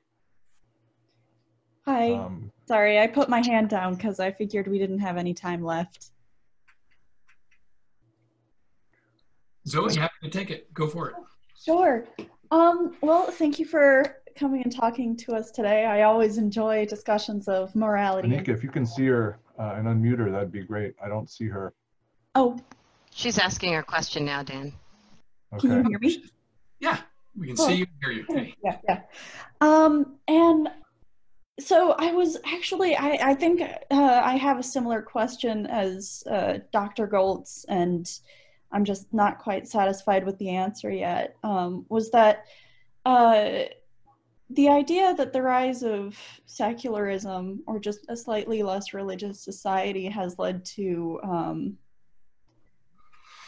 Hi. Um, Sorry, I put my hand down because I figured we didn't have any time left. Zoe, happy to take it. Go for it. Sure. Um, well, thank you for coming and talking to us today. I always enjoy discussions of morality. Anika, if you can see her uh, and unmute her, that'd be great. I don't see her. Oh, She's asking her question now, Dan. can you hear me? Yeah, we can Cool. see you and hear you. Hey. Yeah, yeah. Um, and so I was actually, I, I think uh, I have a similar question as uh, Dr. Gholz, and I'm just not quite satisfied with the answer yet. Um, was that uh, the idea that the rise of secularism or just a slightly less religious society has led to um,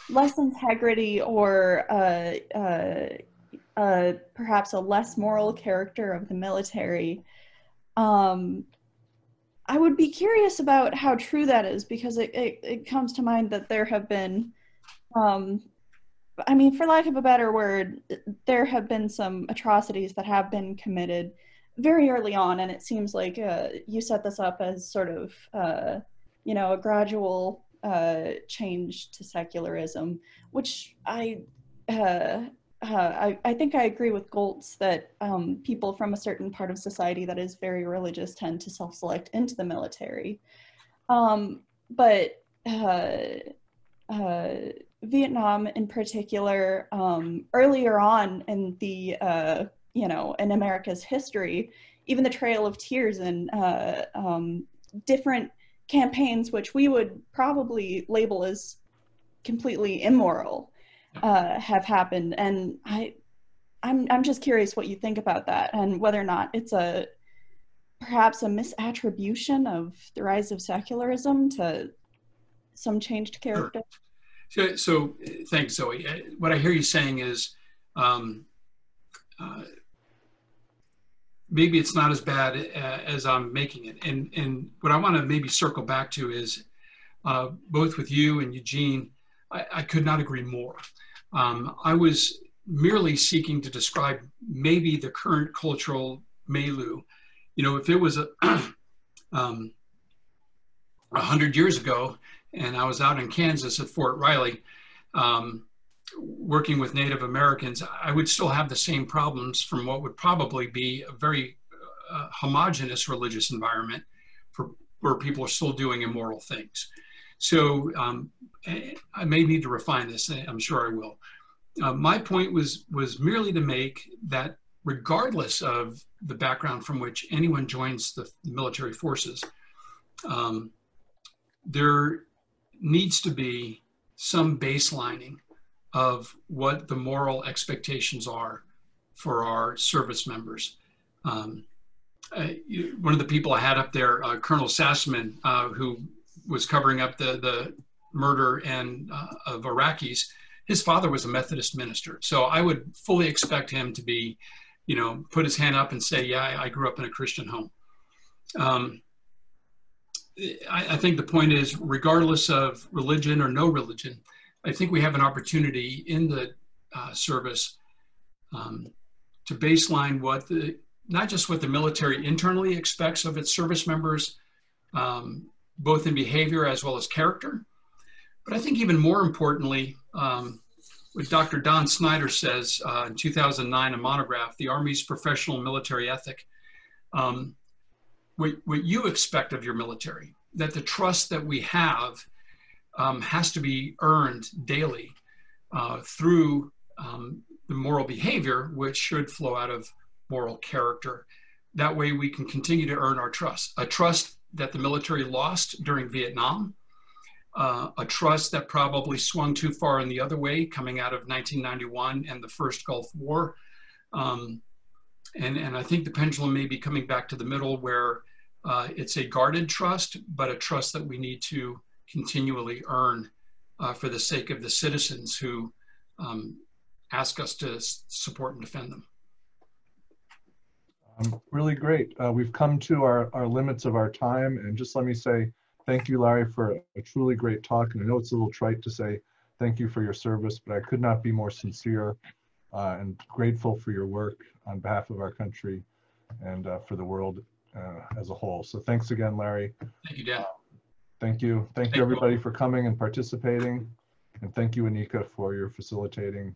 less integrity or uh, uh, uh, perhaps a less moral character of the military. Um, I would be curious about how true that is because it, it, it comes to mind that there have been, um, I mean, for lack of a better word, there have been some atrocities that have been committed very early on, and it seems like uh, you set this up as sort of, uh, you know, a gradual uh, change to secularism, which I uh, uh, I, I think I agree with Gholz that um, people from a certain part of society that is very religious tend to self-select into the military. Um, but uh, uh, Vietnam in particular, um, earlier on in the, uh, you know, in America's history, even the Trail of Tears and uh, um, different campaigns, which we would probably label as completely immoral, uh, have happened, and I, I'm I'm just curious what you think about that, and whether or not it's a perhaps a misattribution of the rise of secularism to some changed character. So, so thanks, Zoe. Uh, What I hear you saying is um, uh, maybe it's not as bad uh, as I'm making it. And, and what I want to maybe circle back to is uh, both with you and Eugene, I, I could not agree more. Um, I was merely seeking to describe maybe the current cultural milieu. You know, if it was a, um, a hundred years ago, and I was out in Kansas at Fort Riley, um, working with Native Americans, I would still have the same problems from what would probably be a very uh, homogenous religious environment for where people are still doing immoral things. So um, I may need to refine this. I'm sure I will. Uh, my point was was merely to make that regardless of the background from which anyone joins the military forces, um, there needs to be some baselining of what the moral expectations are for our service members. Um, one of the people I had up there, uh, Colonel Sassaman, uh, who was covering up the, the murder and uh, of Iraqis, his father was a Methodist minister. So I would fully expect him to be, you know, put his hand up and say, yeah, I, I grew up in a Christian home. Um, I, I think the point is, regardless of religion or no religion, I think we have an opportunity in the uh, service um, to baseline what the not just what the military internally expects of its service members, um, both in behavior as well as character, but I think even more importantly, um, what Dr. Don Snider says uh, in 2009, a monograph, The Army's Professional Military Ethic, um, what, what you expect of your military, that the trust that we have um, has to be earned daily uh, through um, the moral behavior, which should flow out of moral character. That way we can continue to earn our trust, a trust that the military lost during Vietnam, uh, a trust that probably swung too far in the other way coming out of 1991 and the first Gulf War. Um, and, and I think the pendulum may be coming back to the middle where uh, it's a guarded trust, but a trust that we need to continually earn uh, for the sake of the citizens who um, ask us to support and defend them. Um, really great. Uh, we've come to our, our limits of our time and just let me say thank you, Larry, for a truly great talk. And I know it's a little trite to say thank you for your service, but I could not be more sincere uh, and grateful for your work on behalf of our country and uh, for the world uh, as a whole. So thanks again, Larry. Thank you, Dan. Thank you. Thank, Thank you, you. everybody, for coming and participating. And thank you, Anika, for your facilitating